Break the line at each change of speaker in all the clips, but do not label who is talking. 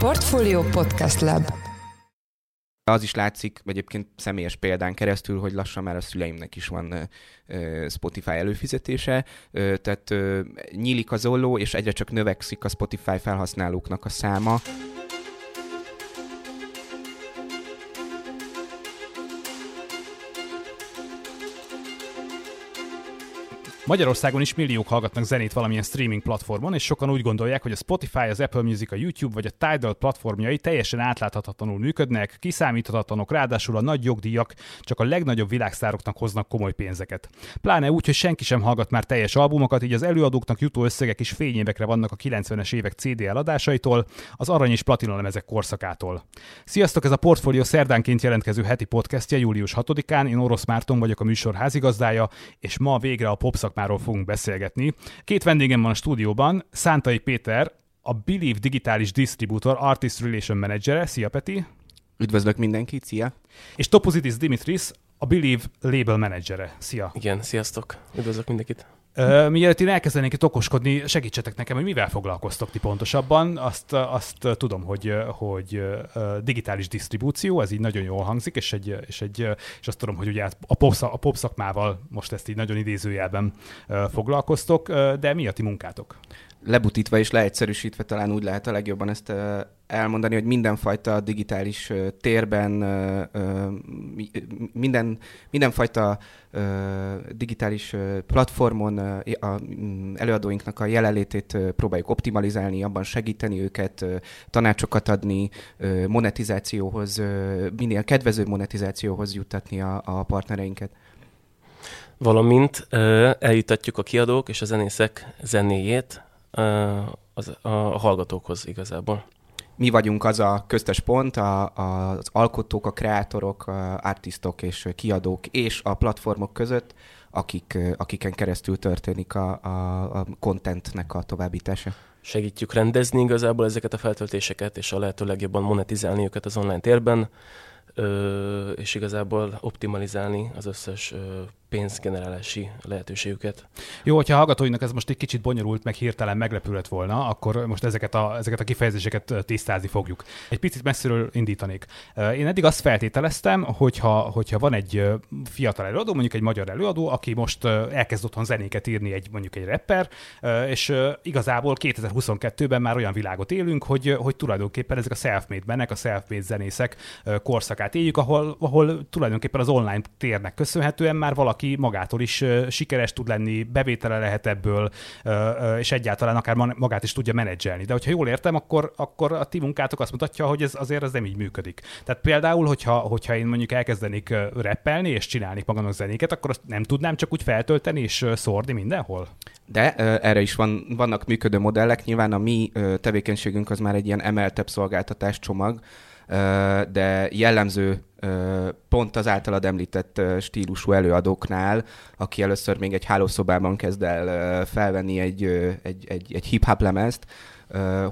Portfolio Podcast Lab
az is látszik egyébként személyes példán keresztül, hogy lassan már a szüleimnek is van Spotify előfizetése, tehát nyílik az olló, és egyre csak növekszik a Spotify felhasználóknak a száma.
Magyarországon is milliók hallgatnak zenét valamilyen streaming platformon, és sokan úgy gondolják, hogy a Spotify, az Apple Music, a YouTube vagy a Tidal platformjai teljesen átláthatatlanul működnek, kiszámíthatatlanok, ráadásul a nagy jogdíjak csak a legnagyobb világsztároknak hoznak komoly pénzeket. Pláne úgy, hogy senki sem hallgat már teljes albumokat, így az előadóknak jutó összegek is fényévekre vannak a 90-es évek CD eladásait,tól az arany és platina lemezek korszakától. Sziasztok, ez a Portfolio szerdánként jelentkező heti podcastja július 6-án, én Orosz Márton vagyok a műsor házigazdája, és ma végre a popszak szakmáról fogunk beszélgetni. Két vendégem van a stúdióban, Szántai Péter, a Believe digitális distributor Artist Relation Manager. Szia Peti!
Üdvözlök mindenkit, szia!
És Topozitis Dimitris, a Believe Label Managere. Szia!
Igen, sziasztok! Üdvözlök mindenkit!
Uh, mielőtt én elkezdenék itt okoskodni, segítsetek nekem, hogy mivel foglalkoztok ti pontosabban. Azt, azt tudom, hogy, hogy digitális disztribúció, ez így nagyon jól hangzik, és, egy, és, egy, és azt tudom, hogy ugye a pop, a pop szakmával most ezt így nagyon idézőjelben foglalkoztok, de mi a ti munkátok?
Lebutítva és leegyszerűsítve talán úgy lehet a legjobban ezt elmondani, hogy mindenfajta digitális térben, minden, mindenfajta digitális platformon a mm, előadóinknak a jelenlétét próbáljuk optimalizálni, abban segíteni őket, tanácsokat adni, monetizációhoz, minél kedvezőbb monetizációhoz juttatni a, a partnereinket.
Valamint eljutatjuk a kiadók és a zenészek zenéjét az, a hallgatókhoz igazából.
Mi vagyunk az a köztes pont, a, a, az alkotók, a kreátorok, a artistok és kiadók és a platformok között, akik, akiken keresztül történik a, a, a contentnek a továbbítása.
Segítjük rendezni igazából ezeket a feltöltéseket, és a lehető legjobban monetizálni őket az online térben, és igazából optimalizálni az összes pénzgenerálási lehetőségüket.
Jó, hogyha hallgatóinak ez most egy kicsit bonyolult, meg hirtelen meglepő lett volna, akkor most ezeket a, ezeket a kifejezéseket tisztázni fogjuk. Egy picit messziről indítanék. Én eddig azt feltételeztem, hogyha, hogyha van egy fiatal előadó, mondjuk egy magyar előadó, aki most elkezd otthon zenéket írni, egy mondjuk egy rapper, és igazából 2022-ben már olyan világot élünk, hogy, hogy tulajdonképpen ezek a self-made bennek, a self-made zenészek korszakát éljük, ahol, ahol tulajdonképpen az online térnek köszönhetően már valaki valaki magától is sikeres tud lenni, bevétele lehet ebből, és egyáltalán akár magát is tudja menedzselni. De hogyha jól értem, akkor, akkor a ti munkátok azt mutatja, hogy ez azért ez nem így működik. Tehát például, hogyha, hogyha én mondjuk elkezdenék reppelni és csinálni magamnak zenéket, akkor azt nem tudnám csak úgy feltölteni és szórni mindenhol?
De erre is van, vannak működő modellek. Nyilván a mi tevékenységünk az már egy ilyen emeltebb szolgáltatás csomag, de jellemző pont az általad említett stílusú előadóknál, aki először még egy hálószobában kezd el felvenni egy, egy, egy, egy hip-hop lemezt,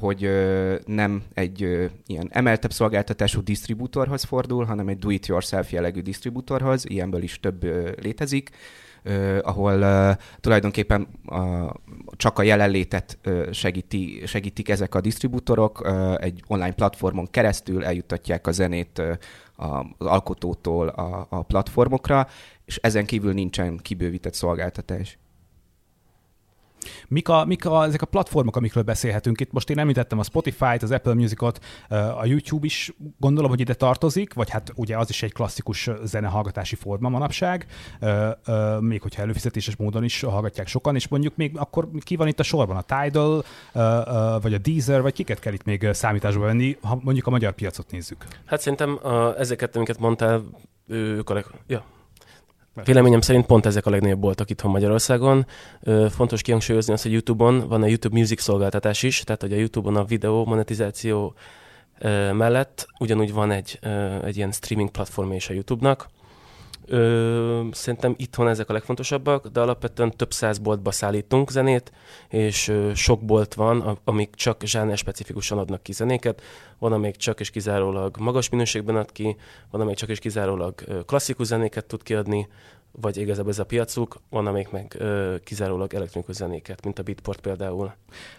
hogy nem egy ilyen emeltebb szolgáltatású disztribútorhoz fordul, hanem egy do-it-yourself jellegű disztribútorhoz, ilyenből is több létezik, ahol tulajdonképpen csak a jelenlétet segíti, segítik ezek a disztribútorok, egy online platformon keresztül eljuttatják a zenét az alkotótól a, platformokra, és ezen kívül nincsen kibővített szolgáltatás.
Mik, a, mik a, ezek a platformok, amikről beszélhetünk itt? Most én említettem a Spotify-t, az Apple Music-ot, a YouTube is gondolom, hogy ide tartozik, vagy hát ugye az is egy klasszikus zenehallgatási forma manapság, még hogyha előfizetéses módon is hallgatják sokan, és mondjuk még akkor ki van itt a sorban? A Tidal, vagy a Deezer, vagy kiket kell itt még számításba venni, ha mondjuk a magyar piacot nézzük?
Hát szerintem a, ezeket, amiket mondtál, ők a leg... Ja, Véleményem szerint pont ezek a legnagyobb boltok itthon Magyarországon. Fontos kihangsúlyozni azt, hogy YouTube-on van a YouTube Music szolgáltatás is, tehát hogy a YouTube-on a videó monetizáció mellett ugyanúgy van egy, egy ilyen streaming platform is a YouTube-nak, Ö, szerintem itthon ezek a legfontosabbak, de alapvetően több száz boltba szállítunk zenét, és ö, sok bolt van, amik csak zsáner specifikusan adnak ki zenéket, van, amelyik csak és kizárólag magas minőségben ad ki, van, amelyik csak és kizárólag klasszikus zenéket tud kiadni, vagy igazából ez a piacuk, van, amelyik meg ö, kizárólag elektronikus zenéket, mint a Beatport például.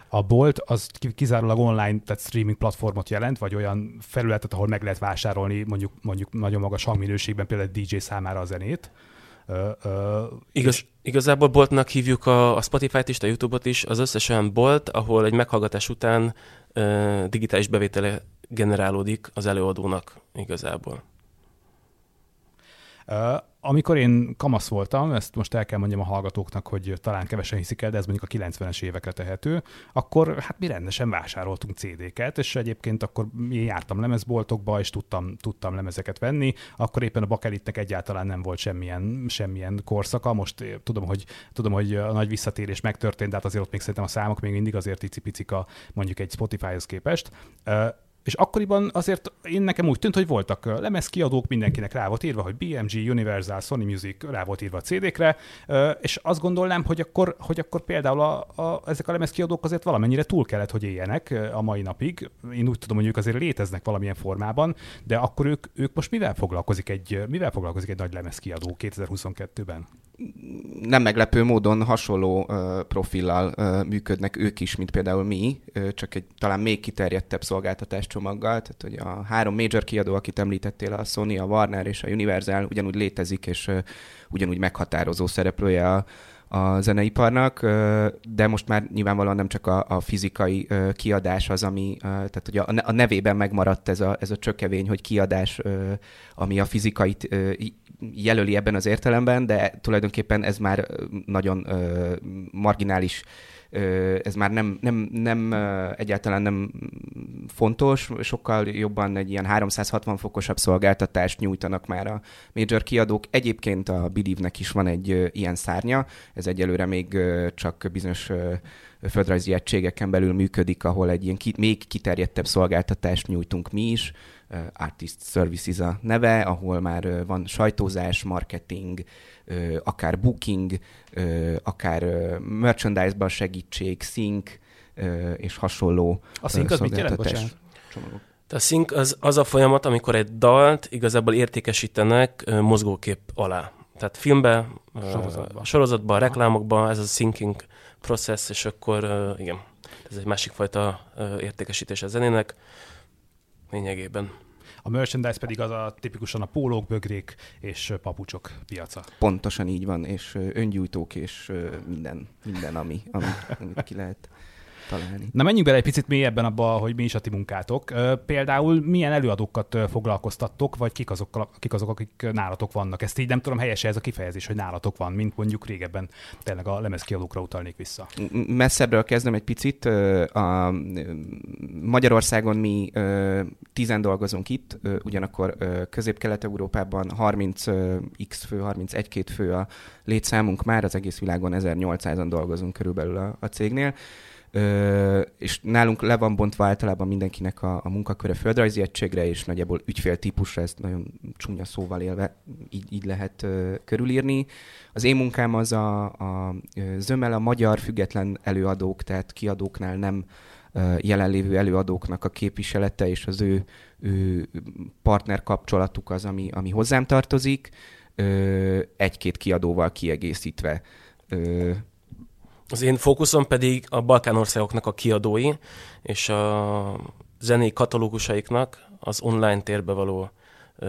A Bolt az kizárólag online, tehát streaming platformot jelent, vagy olyan felületet, ahol meg lehet vásárolni mondjuk, mondjuk nagyon magas hangminőségben például DJ számára a zenét. Ö, ö,
Igaz, igazából boltnak hívjuk a, a Spotify-t is, a YouTube-ot is, az összes olyan bolt, ahol egy meghallgatás után ö, digitális bevétele generálódik az előadónak igazából.
Amikor én kamasz voltam, ezt most el kell mondjam a hallgatóknak, hogy talán kevesen hiszik el, de ez mondjuk a 90-es évekre tehető, akkor hát mi rendesen vásároltunk CD-ket, és egyébként akkor én jártam lemezboltokba, és tudtam, tudtam lemezeket venni, akkor éppen a bakelitnek egyáltalán nem volt semmilyen, semmilyen korszaka, most tudom, hogy, tudom, hogy a nagy visszatérés megtörtént, de hát azért ott még szerintem a számok még mindig azért icipicik a mondjuk egy Spotify-hoz képest és akkoriban azért én nekem úgy tűnt, hogy voltak lemezkiadók, mindenkinek rá volt írva, hogy BMG, Universal, Sony Music rá volt írva a CD-kre, és azt gondolnám, hogy akkor, hogy akkor például a, a, ezek a lemezkiadók azért valamennyire túl kellett, hogy éljenek a mai napig. Én úgy tudom, hogy ők azért léteznek valamilyen formában, de akkor ők, ők most mivel foglalkozik egy, mivel foglalkozik egy nagy lemezkiadó 2022-ben?
Nem meglepő módon hasonló uh, profillal működnek ők is, mint például mi, csak egy talán még kiterjedtebb szolgáltatáscsomaggal. Tehát, hogy a három major kiadó, akit említettél, a Sony, a Warner és a Universal ugyanúgy létezik, és ugyanúgy meghatározó szereplője a, a zeneiparnak, de most már nyilvánvalóan nem csak a, a fizikai kiadás az, ami, tehát a, a nevében megmaradt ez a, ez a csökevény, hogy kiadás, ami a fizikait jelöli ebben az értelemben, de tulajdonképpen ez már nagyon marginális ez már nem, nem, nem egyáltalán nem fontos, sokkal jobban egy ilyen 360 fokosabb szolgáltatást nyújtanak már a major kiadók. Egyébként a Believe-nek is van egy ilyen szárnya, ez egyelőre még csak bizonyos földrajzi egységeken belül működik, ahol egy ilyen ki, még kiterjedtebb szolgáltatást nyújtunk mi is, Artist Services a neve, ahol már van sajtózás, marketing, akár booking, akár merchandise-ban segítség, sync és hasonló
A sync az mit jelent,
A sync az, az a folyamat, amikor egy dalt igazából értékesítenek mozgókép alá. Tehát filmbe, sorozatban, sorozatban reklámokban, ez a syncing process, és akkor igen, ez egy másik fajta értékesítés a zenének lényegében.
A merchandise pedig az a tipikusan a pólók, bögrék és papucsok piaca.
Pontosan így van, és öngyújtók és minden, minden ami, ami, amit ki lehet találni.
Na menjünk bele egy picit mélyebben abba, hogy mi is a ti munkátok. Például milyen előadókat foglalkoztattok, vagy kik azok, kik azok, akik nálatok vannak? Ezt így nem tudom, helyes ez a kifejezés, hogy nálatok van, mint mondjuk régebben tényleg a lemezkiadókra utalnék vissza.
Messzebbről kezdem egy picit. A Magyarországon mi tizen dolgozunk itt, ugyanakkor közép-kelet-európában 30x fő, 31-2 fő a létszámunk már, az egész világon 1800-an dolgozunk körülbelül a, a cégnél. Ö, és nálunk le van bontva általában mindenkinek a, a munkaköre földrajzi egységre, és nagyjából ügyféltípusra, ezt nagyon csúnya szóval élve így, így lehet ö, körülírni. Az én munkám az a, a zömmel a magyar független előadók, tehát kiadóknál nem ö, jelenlévő előadóknak a képviselete, és az ő, ő partner kapcsolatuk az, ami, ami hozzám tartozik, ö, egy-két kiadóval kiegészítve. Ö,
az én fókuszom pedig a Balkán a kiadói, és a zenei katalógusaiknak az online térbe való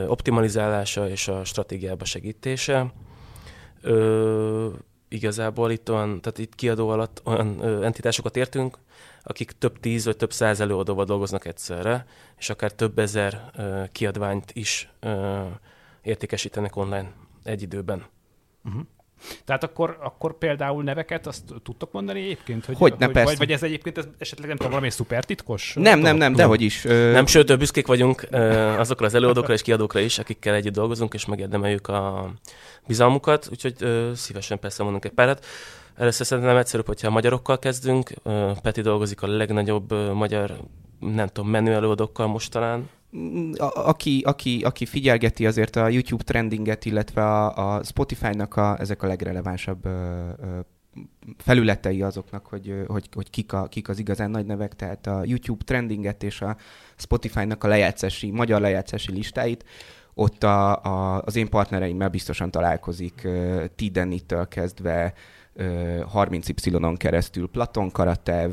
optimalizálása és a stratégiába segítése. Ö, igazából itt olyan, tehát itt kiadó alatt olyan ö, entitásokat értünk, akik több tíz vagy több száz előadóval dolgoznak egyszerre, és akár több ezer ö, kiadványt is ö, értékesítenek online egy időben.
Uh-huh. Tehát akkor, akkor például neveket azt tudtok mondani egyébként?
Hogy, hogy ne,
hogy,
persze.
Vagy, vagy ez egyébként ez esetleg nem tudom, valami szuper titkos?
Nem, nem, nem, dehogy is.
Nem, sőt, büszkék vagyunk azokra az előadókra és kiadókra is, akikkel együtt dolgozunk, és megérdemeljük a bizalmukat, úgyhogy szívesen persze mondunk egy párat. Először szerintem egyszerűbb, hogyha a magyarokkal kezdünk. Peti dolgozik a legnagyobb magyar, nem tudom, menő előadókkal most talán
a, aki, aki, aki figyelgeti azért a YouTube trendinget, illetve a, a Spotify-nak a, ezek a legrelevánsabb ö, ö, felületei azoknak, hogy, hogy, hogy kik, a, kik az igazán nagy nevek, tehát a YouTube trendinget és a Spotify-nak a lejátszási, magyar lejátszási listáit, ott a, a, az én partnereimmel biztosan találkozik Tidenit-től kezdve uh, 30Y-on keresztül Platon Karatev,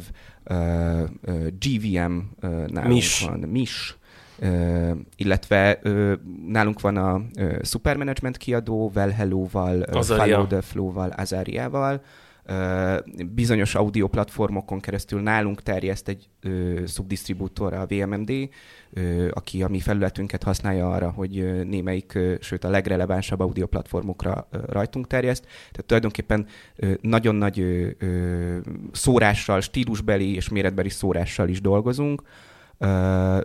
GVM nálunk
Mis.
van, Mis, Illetve uh, nálunk van a uh, Supermanagement kiadó, Well uh,
Azaria.
Follow the Flow-val, Azariával. Bizonyos audio platformokon keresztül nálunk terjeszt egy uh, szubdisztribútor, a VMMD, uh, aki a mi felületünket használja arra, hogy némelyik, uh, sőt a legrelevánsabb audio platformokra uh, rajtunk terjeszt. Tehát tulajdonképpen uh, nagyon nagy uh, uh, szórással, stílusbeli és méretbeli szórással is dolgozunk. Ö,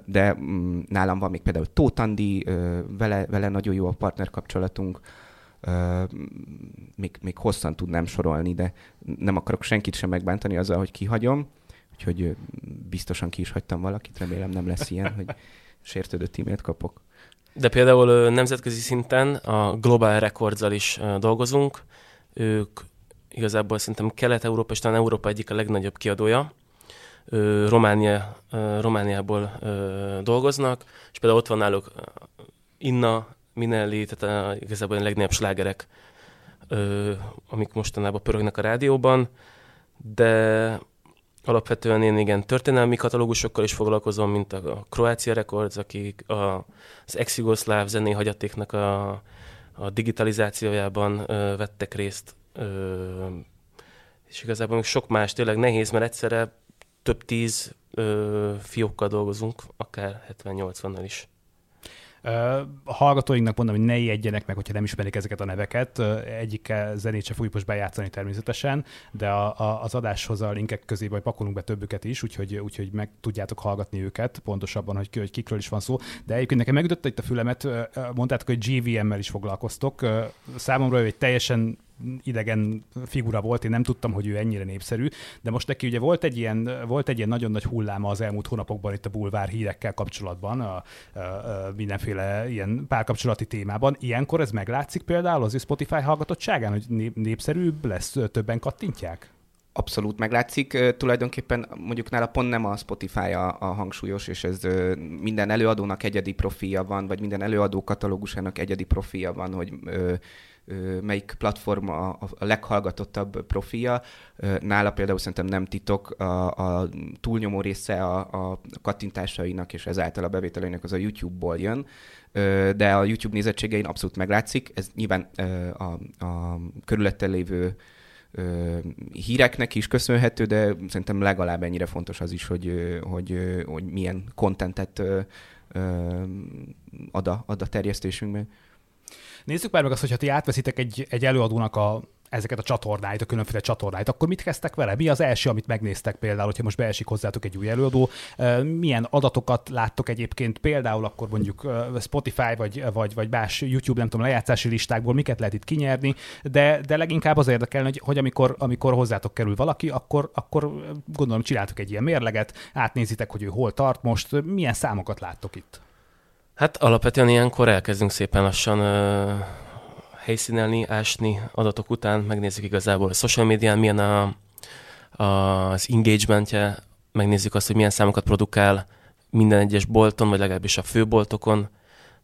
de mm, nálam van még például Tóth Andi, ö, vele, vele nagyon jó a partner kapcsolatunk, még, még hosszan tudnám sorolni, de nem akarok senkit sem megbántani azzal, hogy kihagyom, úgyhogy biztosan ki is hagytam valakit, remélem nem lesz ilyen, hogy sértődött e-mailt kapok.
De például nemzetközi szinten a Global records is dolgozunk. Ők igazából szerintem Kelet-Európa és talán Európa egyik a legnagyobb kiadója. Románia, Romániából dolgoznak, és például ott van náluk Inna, Minelli, tehát igazából a legnagyobb slágerek, amik mostanában pörögnek a rádióban, de alapvetően én igen történelmi katalógusokkal is foglalkozom, mint a, Croatia Records, akik az ex-jugoszláv zené hagyatéknak a, a digitalizációjában vettek részt, és igazából még sok más, tényleg nehéz, mert egyszerre több tíz ö, fiókkal dolgozunk, akár 70-80-nal is.
A hallgatóinknak mondom, hogy ne ijedjenek meg, hogyha nem ismerik ezeket a neveket. Ö, Egyikkel zenét se fogjuk most bejátszani természetesen, de a, a, az adáshoz a linkek közé majd pakolunk be többüket is, úgyhogy, úgyhogy meg tudjátok hallgatni őket pontosabban, hogy, hogy kikről is van szó. De egyébként nekem megütötte itt a fülemet, mondtátok, hogy GVM-mel is foglalkoztok. Számomra ő egy teljesen idegen figura volt, én nem tudtam, hogy ő ennyire népszerű, de most neki ugye volt egy ilyen, volt egy ilyen nagyon nagy hulláma az elmúlt hónapokban itt a bulvár hírekkel kapcsolatban, a, a, a mindenféle ilyen párkapcsolati témában. Ilyenkor ez meglátszik például az ő Spotify hallgatottságán, hogy nép- népszerűbb lesz, többen kattintják?
Abszolút meglátszik. Tulajdonképpen mondjuk nála pont nem a Spotify a, a hangsúlyos, és ez minden előadónak egyedi profilja van, vagy minden előadó katalógusának egyedi profilja van, hogy melyik platform a, a leghallgatottabb profilja. Nála például szerintem nem titok, a, a túlnyomó része a, a kattintásainak és ezáltal a bevételeinek az a YouTube-ból jön, de a YouTube nézettségein abszolút meglátszik. Ez nyilván a, a körülötte lévő híreknek is köszönhető, de szerintem legalább ennyire fontos az is, hogy, hogy, hogy milyen kontentet ad, a, ad a terjesztésünkben.
Nézzük már meg azt, hogyha ti átveszitek egy, egy előadónak a, ezeket a csatornáit, a különféle csatornáit, akkor mit kezdtek vele? Mi az első, amit megnéztek például, hogyha most beesik hozzátok egy új előadó? Milyen adatokat láttok egyébként például akkor mondjuk Spotify vagy, vagy, vagy más YouTube, nem tudom, lejátszási listákból, miket lehet itt kinyerni, de, de leginkább az érdekel, hogy, hogy amikor, amikor hozzátok kerül valaki, akkor, akkor gondolom csináltok egy ilyen mérleget, átnézitek, hogy ő hol tart most, milyen számokat láttok itt?
Hát alapvetően ilyenkor elkezdünk szépen lassan ö, helyszínelni, ásni adatok után, megnézzük igazából a social médián milyen a, az engagementje, megnézzük azt, hogy milyen számokat produkál minden egyes bolton, vagy legalábbis a főboltokon,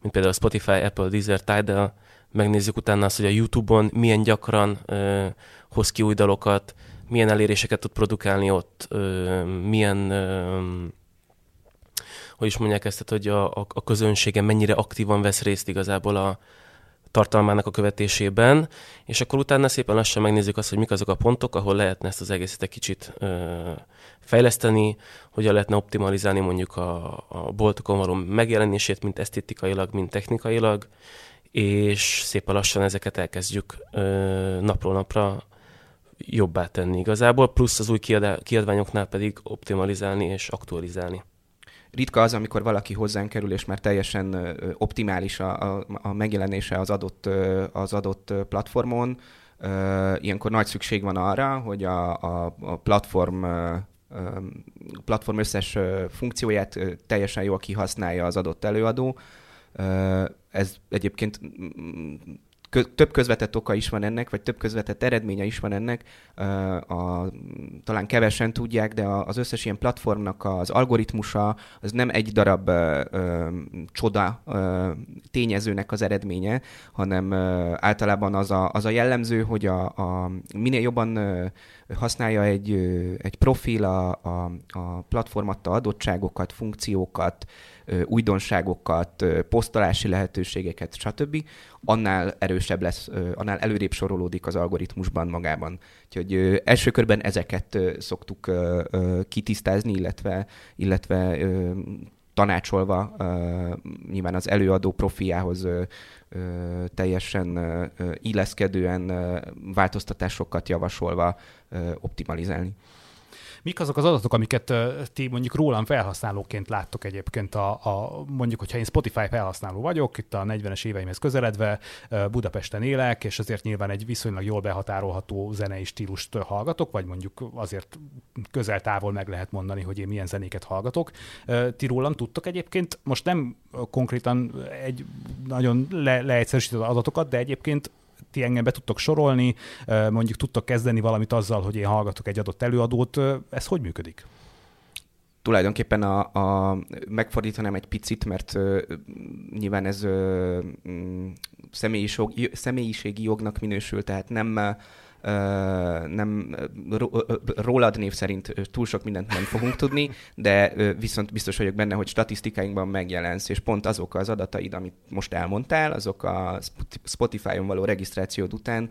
mint például a Spotify, Apple, Deezer, Tidal, megnézzük utána azt, hogy a YouTube-on milyen gyakran ö, hoz ki új dalokat, milyen eléréseket tud produkálni ott, ö, milyen ö, hogy is mondják ezt, tehát, hogy a, a, a közönsége mennyire aktívan vesz részt igazából a tartalmának a követésében, és akkor utána szépen lassan megnézzük azt, hogy mik azok a pontok, ahol lehetne ezt az egészet egy kicsit ö, fejleszteni, hogyan lehetne optimalizálni mondjuk a, a boltokon való megjelenését, mint esztétikailag, mint technikailag, és szépen lassan ezeket elkezdjük ö, napról napra jobbá tenni igazából, plusz az új kiadá- kiadványoknál pedig optimalizálni és aktualizálni.
Ritka az, amikor valaki hozzánk kerül, és már teljesen optimális a, a, a megjelenése az adott, az adott platformon. Ilyenkor nagy szükség van arra, hogy a, a, a platform platform összes funkcióját teljesen jól kihasználja az adott előadó. Ez egyébként kö- több közvetett oka is van ennek, vagy több közvetett eredménye is van ennek. A, talán kevesen tudják, de az összes ilyen platformnak az algoritmusa az nem egy darab ö, ö, csoda ö, tényezőnek az eredménye, hanem ö, általában az a, az a jellemző, hogy a, a minél jobban ö, használja egy, ö, egy profil a, a, a platform adta adottságokat, funkciókat, újdonságokat, posztolási lehetőségeket, stb., annál erősebb lesz, annál előrébb sorolódik az algoritmusban magában. Úgyhogy első körben ezeket szoktuk kitisztázni, illetve, illetve tanácsolva nyilván az előadó profiához teljesen illeszkedően változtatásokat javasolva optimalizálni.
Mik azok az adatok, amiket ti mondjuk rólam felhasználóként láttok egyébként, a, a, mondjuk, hogyha én Spotify felhasználó vagyok, itt a 40-es éveimhez közeledve, Budapesten élek, és azért nyilván egy viszonylag jól behatárolható zenei stílust hallgatok, vagy mondjuk azért közel-távol meg lehet mondani, hogy én milyen zenéket hallgatok. Ti rólam tudtok egyébként, most nem konkrétan egy nagyon le, leegyszerűsített adatokat, de egyébként ti engem be tudtok sorolni, mondjuk tudtok kezdeni valamit azzal, hogy én hallgatok egy adott előadót. Ez hogy működik?
tulajdonképpen a, a, megfordítanám egy picit, mert uh, nyilván ez uh, személyiség, személyiségi jognak minősül, tehát nem nem rólad név szerint túl sok mindent nem fogunk tudni, de viszont biztos vagyok benne, hogy statisztikáinkban megjelensz, és pont azok az adataid, amit most elmondtál, azok a Spotify-on való regisztrációd után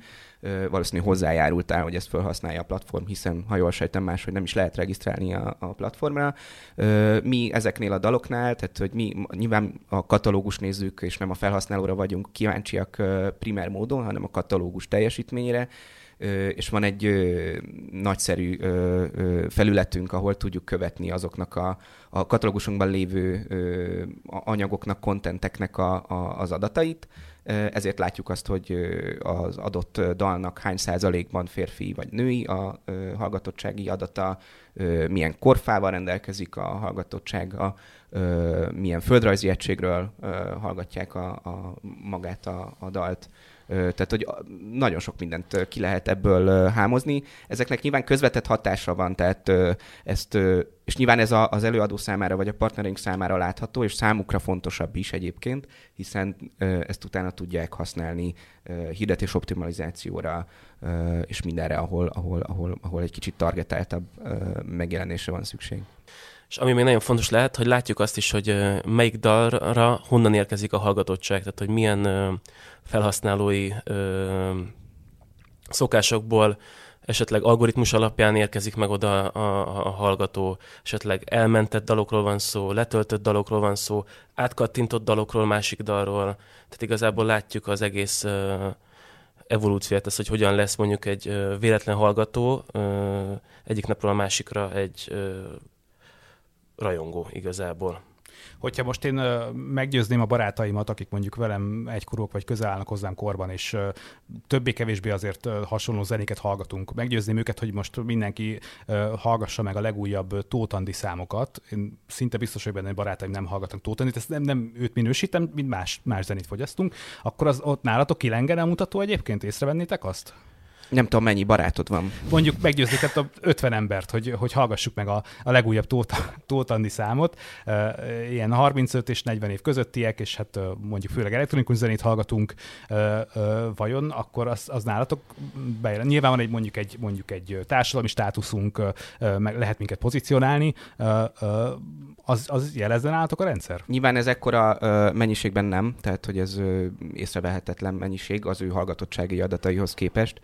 valószínűleg hozzájárultál, hogy ezt felhasználja a platform, hiszen ha jól sejtem más, hogy nem is lehet regisztrálni a, a platformra. Mi ezeknél a daloknál, tehát hogy mi nyilván a katalógus nézzük, és nem a felhasználóra vagyunk kíváncsiak primer módon, hanem a katalógus teljesítményére, és van egy nagyszerű felületünk, ahol tudjuk követni azoknak a, a katalógusunkban lévő anyagoknak, kontenteknek a, a, az adatait, ezért látjuk azt, hogy az adott dalnak hány százalékban férfi vagy női a hallgatottsági adata, milyen korfával rendelkezik a hallgatottság, a, milyen földrajzi egységről hallgatják a, a magát a, a dalt tehát, hogy nagyon sok mindent ki lehet ebből hámozni. Ezeknek nyilván közvetett hatása van, tehát ezt, és nyilván ez az előadó számára, vagy a partnereink számára látható, és számukra fontosabb is egyébként, hiszen ezt utána tudják használni hirdetés optimalizációra, és mindenre, ahol, ahol, ahol, ahol egy kicsit targetáltabb megjelenésre van szükség.
És ami még nagyon fontos lehet, hogy látjuk azt is, hogy melyik dalra honnan érkezik a hallgatottság, tehát hogy milyen felhasználói szokásokból esetleg algoritmus alapján érkezik meg oda a, a hallgató, esetleg elmentett dalokról van szó, letöltött dalokról van szó, átkattintott dalokról, másik dalról. Tehát igazából látjuk az egész uh, evolúciót, ez, hogy hogyan lesz mondjuk egy uh, véletlen hallgató uh, egyik napról a másikra egy uh, rajongó igazából.
Hogyha most én meggyőzném a barátaimat, akik mondjuk velem egykorúak vagy közel állnak hozzám korban, és többé-kevésbé azért hasonló zenéket hallgatunk, meggyőzném őket, hogy most mindenki hallgassa meg a legújabb Tótandi számokat. Én szinte biztos, hogy benne, hogy barátaim nem hallgatnak Tótandit, ezt nem, nem őt minősítem, mint más, más zenét fogyasztunk. Akkor az ott nálatok kilengene a mutató egyébként? Észrevennétek azt?
Nem tudom, mennyi barátod van.
Mondjuk meggyőzzük a 50 embert, hogy, hogy hallgassuk meg a, a legújabb Tóth Andi számot. Ilyen 35 és 40 év közöttiek, és hát mondjuk főleg elektronikus zenét hallgatunk vajon, akkor az, az nálatok bejelen. Nyilván van egy mondjuk egy, mondjuk egy társadalmi státuszunk, meg lehet minket pozícionálni. Az, az jelezzen nálatok a rendszer?
Nyilván ez ekkora mennyiségben nem, tehát hogy ez észrevehetetlen mennyiség az ő hallgatottsági adataihoz képest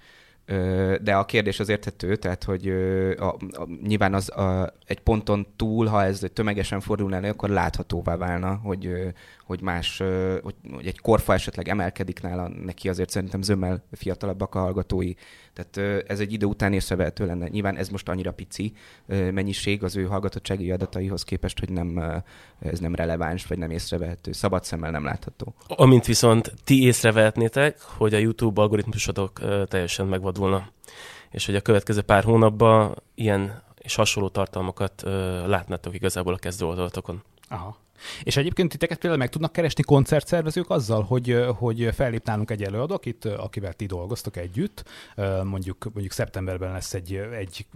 de a kérdés az érthető, tehát hogy a, a, nyilván az a, egy ponton túl, ha ez tömegesen fordulna elő, akkor láthatóvá válna, hogy, hogy más, hogy, hogy egy korfa esetleg emelkedik nála, neki azért szerintem zömmel fiatalabbak a hallgatói. Tehát ez egy idő után észrevehető lenne. Nyilván ez most annyira pici mennyiség az ő hallgatottsági adataihoz képest, hogy nem, ez nem releváns, vagy nem észrevehető. Szabad szemmel nem látható.
Amint viszont ti észrevehetnétek, hogy a YouTube algoritmusodok teljesen megvadulna, és hogy a következő pár hónapban ilyen és hasonló tartalmakat látnátok igazából a kezdő oldaltokon.
Aha. És egyébként titeket például meg tudnak keresni koncertszervezők azzal, hogy, hogy fellép nálunk egy előadó, akit, akivel ti dolgoztok együtt. Mondjuk, mondjuk szeptemberben lesz egy, egy,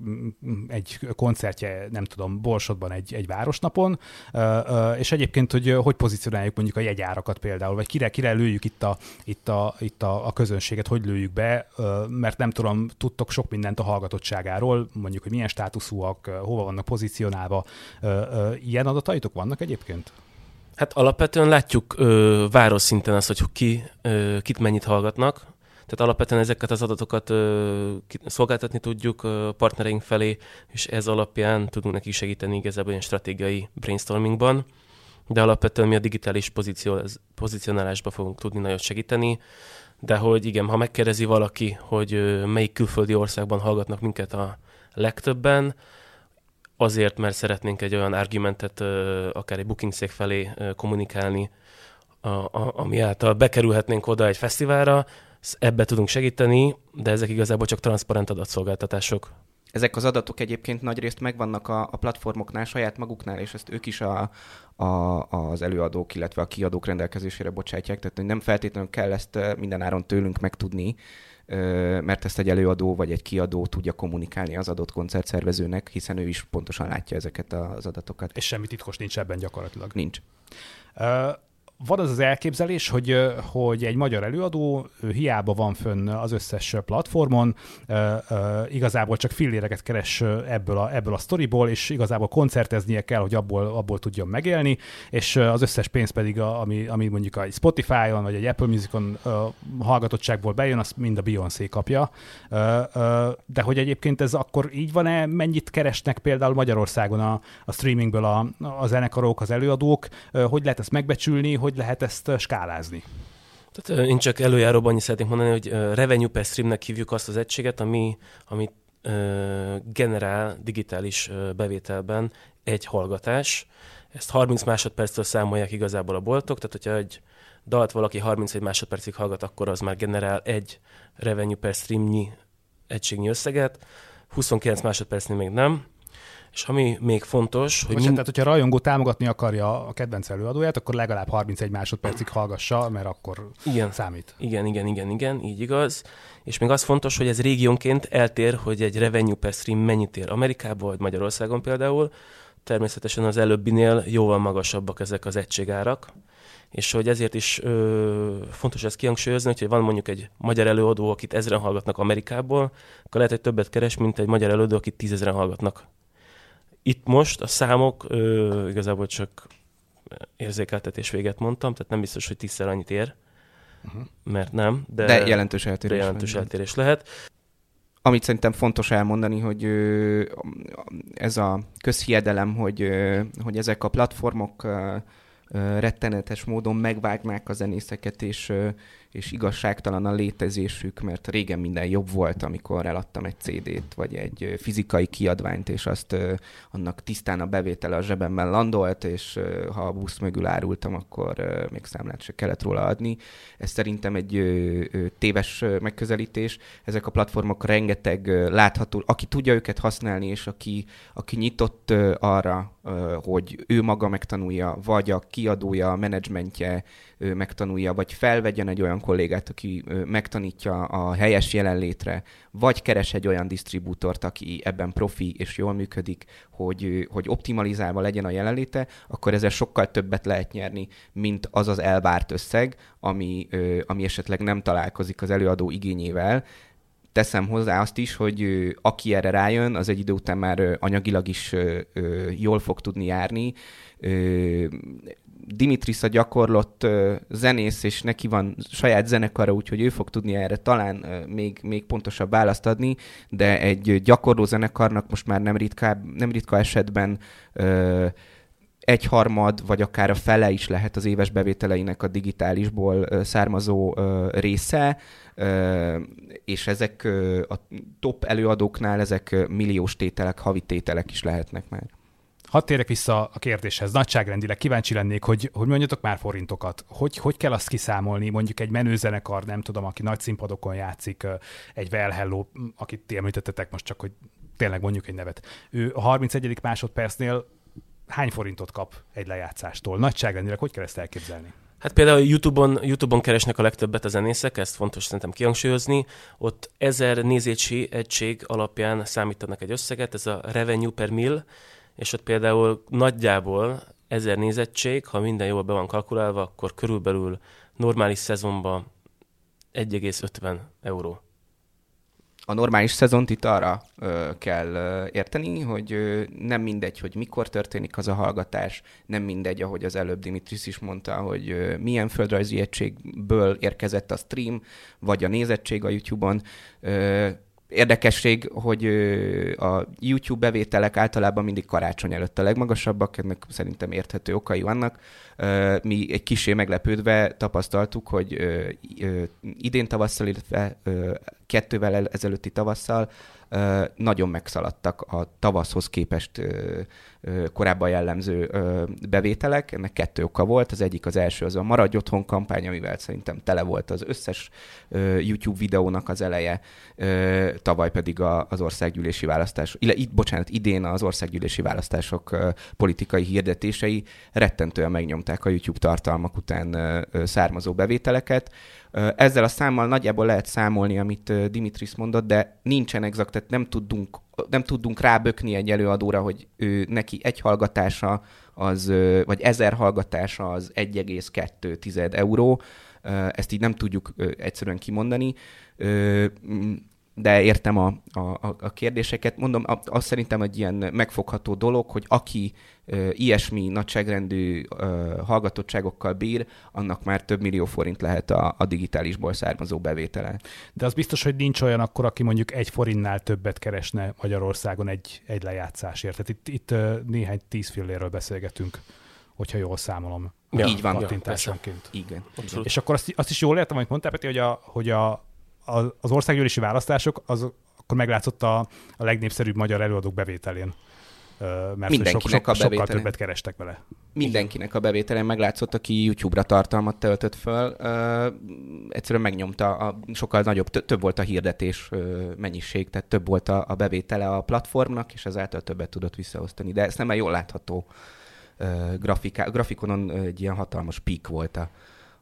egy koncertje, nem tudom, Borsodban egy, egy városnapon, és egyébként, hogy hogy pozícionáljuk mondjuk a jegyárakat például, vagy kire, kire lőjük itt a, itt a, itt a, a közönséget, hogy lőjük be, mert nem tudom, tudtok sok mindent a hallgatottságáról, mondjuk, hogy milyen státuszúak, hova vannak pozícionálva. Ilyen adataitok vannak egyébként?
Hát alapvetően látjuk ö, város szinten azt, hogy ki, ö, kit mennyit hallgatnak. Tehát alapvetően ezeket az adatokat ö, szolgáltatni tudjuk ö, partnereink felé, és ez alapján tudunk neki segíteni igazából ilyen stratégiai brainstormingban. De alapvetően mi a digitális pozíció, pozícionálásba fogunk tudni nagyon segíteni. De hogy igen, ha megkérdezi valaki, hogy ö, melyik külföldi országban hallgatnak minket a legtöbben, azért, mert szeretnénk egy olyan argumentet akár egy booking szék felé kommunikálni, ami által bekerülhetnénk oda egy fesztiválra, ebbe tudunk segíteni, de ezek igazából csak transzparent adatszolgáltatások.
Ezek az adatok egyébként nagyrészt megvannak a, a platformoknál, saját maguknál, és ezt ők is a, a, az előadók, illetve a kiadók rendelkezésére bocsátják, tehát nem feltétlenül kell ezt minden áron tőlünk megtudni, mert ezt egy előadó vagy egy kiadó tudja kommunikálni az adott koncertszervezőnek, hiszen ő is pontosan látja ezeket az adatokat.
És semmi titkos nincs ebben gyakorlatilag.
Nincs.
Uh, van az az elképzelés, hogy, hogy egy magyar előadó hiába van fönn az összes platformon, igazából csak filléreket keres ebből a, ebből a sztoriból, és igazából koncerteznie kell, hogy abból, abból tudjon megélni, és az összes pénz pedig, a, ami, ami mondjuk a Spotify-on, vagy egy Apple Music-on hallgatottságból bejön, azt mind a Beyoncé kapja. De hogy egyébként ez akkor így van-e, mennyit keresnek például Magyarországon a, a streamingből a, a zenekarok, az előadók, hogy lehet ezt megbecsülni, hogy lehet ezt skálázni?
Tehát én csak előjáróban annyit szeretnék mondani, hogy revenue per streamnek hívjuk azt az egységet, ami, ami generál digitális bevételben egy hallgatás. Ezt 30 másodperctől számolják igazából a boltok, tehát hogyha egy dalt valaki 31 másodpercig hallgat, akkor az már generál egy revenue per streamnyi egységnyi összeget, 29 másodpercnél még nem, és ami még fontos,
hogy... Mind... Tehát, hogyha rajongó támogatni akarja a kedvenc előadóját, akkor legalább 31 másodpercig hallgassa, mert akkor igen. számít.
Igen, igen, igen, igen, így igaz. És még az fontos, hogy ez régiónként eltér, hogy egy revenue per stream mennyit ér Amerikában vagy Magyarországon például. Természetesen az előbbinél jóval magasabbak ezek az egységárak és hogy ezért is ö, fontos ezt kihangsúlyozni, hogy van mondjuk egy magyar előadó, akit ezren hallgatnak Amerikából, akkor lehet, hogy többet keres, mint egy magyar előadó, akit tízezren hallgatnak itt most a számok ö, igazából csak érzékeltetés véget mondtam, tehát nem biztos, hogy tízszer annyit ér, uh-huh. mert nem. De,
de jelentős eltérés.
De jelentős van. eltérés lehet.
Amit szerintem fontos elmondani, hogy ez a közhiedelem, hogy, hogy ezek a platformok rettenetes módon megvágnák a zenészeket, és és igazságtalan a létezésük, mert régen minden jobb volt, amikor eladtam egy CD-t, vagy egy fizikai kiadványt, és azt annak tisztán a bevétele a zsebemben landolt, és ha a busz mögül árultam, akkor még számlát se kellett róla adni. Ez szerintem egy téves megközelítés. Ezek a platformok rengeteg látható, aki tudja őket használni, és aki, aki nyitott arra, hogy ő maga megtanulja, vagy a kiadója, a menedzsmentje megtanulja, vagy felvegyen egy olyan kollégát, aki megtanítja a helyes jelenlétre, vagy keres egy olyan disztribútort, aki ebben profi és jól működik, hogy, hogy optimalizálva legyen a jelenléte, akkor ezzel sokkal többet lehet nyerni, mint az az elvárt összeg, ami, ami esetleg nem találkozik az előadó igényével, teszem hozzá azt is, hogy aki erre rájön, az egy idő után már anyagilag is jól fog tudni járni. Dimitris a gyakorlott zenész, és neki van saját zenekara, úgyhogy ő fog tudni erre talán még, még pontosabb választ adni, de egy gyakorló zenekarnak most már nem, ritkább, nem ritka esetben egyharmad, vagy akár a fele is lehet az éves bevételeinek a digitálisból származó része, és ezek a top előadóknál ezek milliós tételek, havi tételek is lehetnek már.
Hadd térek vissza a kérdéshez. Nagyságrendileg kíváncsi lennék, hogy, hogy mondjatok már forintokat. Hogy, hogy kell azt kiszámolni, mondjuk egy menőzenekar, nem tudom, aki nagy színpadokon játszik, egy Well Hello, akit ti említettetek most csak, hogy tényleg mondjuk egy nevet. Ő a 31. másodpercnél hány forintot kap egy lejátszástól? Nagyságrendileg hogy kell ezt elképzelni?
Hát például YouTube-on, YouTube-on keresnek a legtöbbet a zenészek, ezt fontos szerintem kihangsúlyozni. Ott ezer nézési egység alapján számítanak egy összeget, ez a revenue per mill, és ott például nagyjából ezer nézettség, ha minden jól be van kalkulálva, akkor körülbelül normális szezonban 1,50 euró
a normális szezont itt arra ö, kell ö, érteni, hogy ö, nem mindegy, hogy mikor történik az a hallgatás, nem mindegy, ahogy az előbb Dimitris is mondta, hogy ö, milyen földrajzi egységből érkezett a stream, vagy a nézettség a YouTube-on. Ö, Érdekesség, hogy a YouTube bevételek általában mindig karácsony előtt a legmagasabbak, ennek szerintem érthető okai vannak. Mi egy kisé meglepődve tapasztaltuk, hogy idén tavasszal, illetve kettővel ezelőtti tavasszal nagyon megszaladtak a tavaszhoz képest korábban jellemző bevételek. Ennek kettő oka volt. Az egyik az első az a Maradj Otthon kampány, amivel szerintem tele volt az összes YouTube videónak az eleje, tavaly pedig az országgyűlési választás, illetve itt, bocsánat, idén az országgyűlési választások politikai hirdetései rettentően megnyomták a YouTube tartalmak után származó bevételeket. Ezzel a számmal nagyjából lehet számolni, amit Dimitris mondott, de nincsen exakt, tehát nem tudunk, nem tudunk rábökni egy előadóra, hogy ő, neki egy hallgatása az, vagy ezer hallgatása az 1,2 euró. Ezt így nem tudjuk egyszerűen kimondani de értem a, a, a kérdéseket. Mondom, azt szerintem egy ilyen megfogható dolog, hogy aki ö, ilyesmi nagyságrendű ö, hallgatottságokkal bír, annak már több millió forint lehet a, a digitálisból származó bevétele.
De az biztos, hogy nincs olyan akkor, aki mondjuk egy forintnál többet keresne Magyarországon egy, egy lejátszásért. Tehát itt, itt néhány tíz filléről beszélgetünk hogyha jól számolom.
Ja, így van.
Kattintásonként.
Ja, Igen.
Abszolút. És akkor azt, azt is jól értem, amit mondtál, Peti, hogy a, hogy a, az országgyűlési választások, az akkor meglátszott a, a legnépszerűbb magyar előadók bevételén. Mert Mindenkinek sok, sok, a sokkal többet kerestek vele.
Mindenkinek a bevételén meglátszott, aki YouTube-ra tartalmat töltött föl. Uh, egyszerűen megnyomta, a, sokkal nagyobb, több volt a hirdetés uh, mennyiség, tehát több volt a, a bevétele a platformnak, és ezáltal többet tudott visszaosztani. De ezt nem jól látható uh, grafiká, grafikonon egy ilyen hatalmas pík volt a,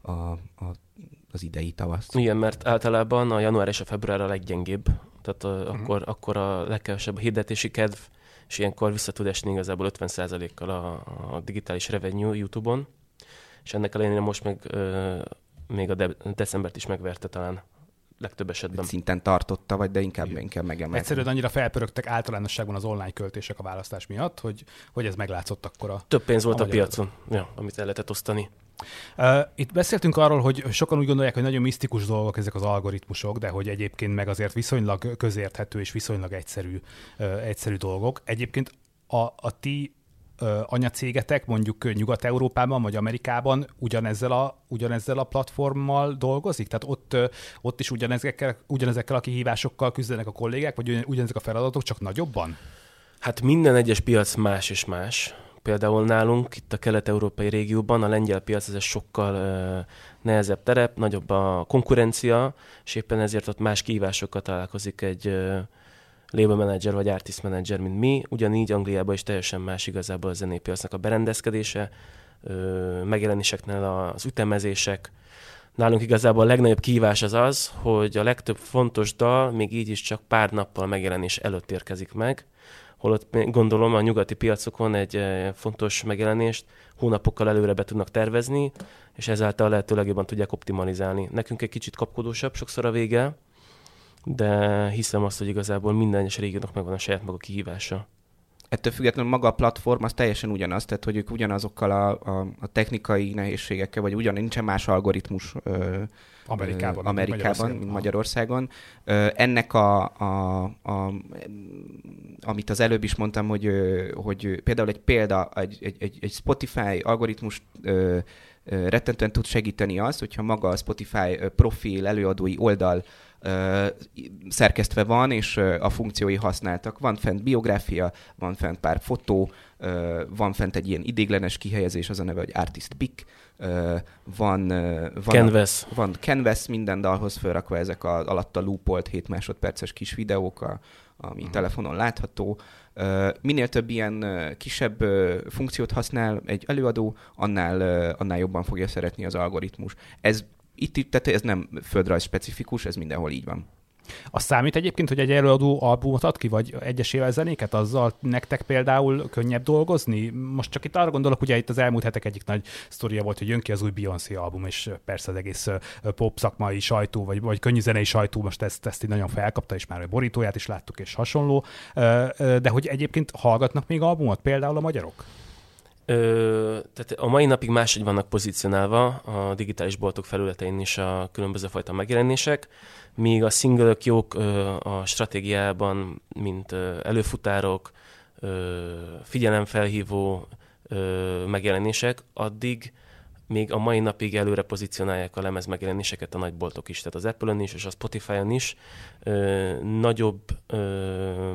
a, a az idei tavasz.
Igen, mert általában a január és a február a leggyengébb, tehát a, uh-huh. akkor, akkor a legkevesebb a hirdetési kedv, és ilyenkor vissza tud esni igazából 50%-kal a, a digitális revenue YouTube-on, és ennek ellenére most meg ö, még a de- decembert is megverte talán legtöbb esetben.
Szinten tartotta, vagy de inkább, inkább megemelkedett.
Egyszerűen annyira felpörögtek általánosságban az online költések a választás miatt, hogy, hogy ez meglátszott akkor a...
Több pénz volt a, a piacon, ja, amit el lehetett osztani.
Itt beszéltünk arról, hogy sokan úgy gondolják, hogy nagyon misztikus dolgok ezek az algoritmusok, de hogy egyébként meg azért viszonylag közérthető és viszonylag egyszerű, egyszerű dolgok. Egyébként a, a ti anyacégetek mondjuk Nyugat-Európában vagy Amerikában ugyanezzel a, ugyanezzel a platformmal dolgozik? Tehát ott, ott is ugyanezekkel, ugyanezekkel a kihívásokkal küzdenek a kollégák, vagy ugyanezek a feladatok, csak nagyobban?
Hát minden egyes piac más és más például nálunk itt a kelet-európai régióban a lengyel piac ez egy sokkal uh, nehezebb terep, nagyobb a konkurencia, és éppen ezért ott más kihívásokkal találkozik egy uh, label manager vagy artist manager, mint mi. Ugyanígy Angliában is teljesen más igazából a zenépiacnak a berendezkedése, uh, megjelenéseknél az ütemezések. Nálunk igazából a legnagyobb kihívás az az, hogy a legtöbb fontos dal még így is csak pár nappal megjelenés előtt érkezik meg, holott gondolom a nyugati piacokon egy eh, fontos megjelenést hónapokkal előre be tudnak tervezni, és ezáltal lehetőleg jobban tudják optimalizálni. Nekünk egy kicsit kapkodósabb sokszor a vége, de hiszem azt, hogy igazából minden egyes régiónak megvan a saját maga kihívása.
Ettől függetlenül maga a platform az teljesen ugyanaz, tehát hogy ők ugyanazokkal a, a, a technikai nehézségekkel, vagy ugyan nincsen más algoritmus ö,
Amerikában,
Amerikában mint Magyarországon. Ennek a, a, a, amit az előbb is mondtam, hogy, hogy például egy példa, egy, egy, egy Spotify algoritmus rettentően tud segíteni az, hogyha maga a Spotify profil, előadói oldal szerkesztve van, és a funkciói használtak. Van fent biográfia, van fent pár fotó, van fent egy ilyen idéglenes kihelyezés, az a neve, hogy Artist Pick, van, van,
canvas.
van canvas minden dalhoz felrakva ezek az alatta loopolt 7 másodperces kis videók a, ami uh-huh. telefonon látható. Minél több ilyen kisebb funkciót használ egy előadó, annál, annál jobban fogja szeretni az algoritmus. Ez itt, tehát ez nem földrajz specifikus, ez mindenhol így van.
A számít egyébként, hogy egy előadó albumot ad ki, vagy egyesével zenéket, azzal nektek például könnyebb dolgozni? Most csak itt arra gondolok, ugye itt az elmúlt hetek egyik nagy sztoria volt, hogy jön ki az új Beyoncé album, és persze az egész pop szakmai sajtó, vagy, vagy könnyű zenei sajtó most ezt, ezt így nagyon felkapta, és már a borítóját is láttuk, és hasonló. De hogy egyébként hallgatnak még albumot, például a magyarok?
Ö, tehát a mai napig máshogy vannak pozícionálva a digitális boltok felületein is a különböző fajta megjelenések, míg a single jók ö, a stratégiában, mint ö, előfutárok, ö, figyelemfelhívó ö, megjelenések, addig még a mai napig előre pozícionálják a lemez megjelenéseket a nagy boltok is, tehát az Apple-on is és a Spotify-on is ö, nagyobb ö,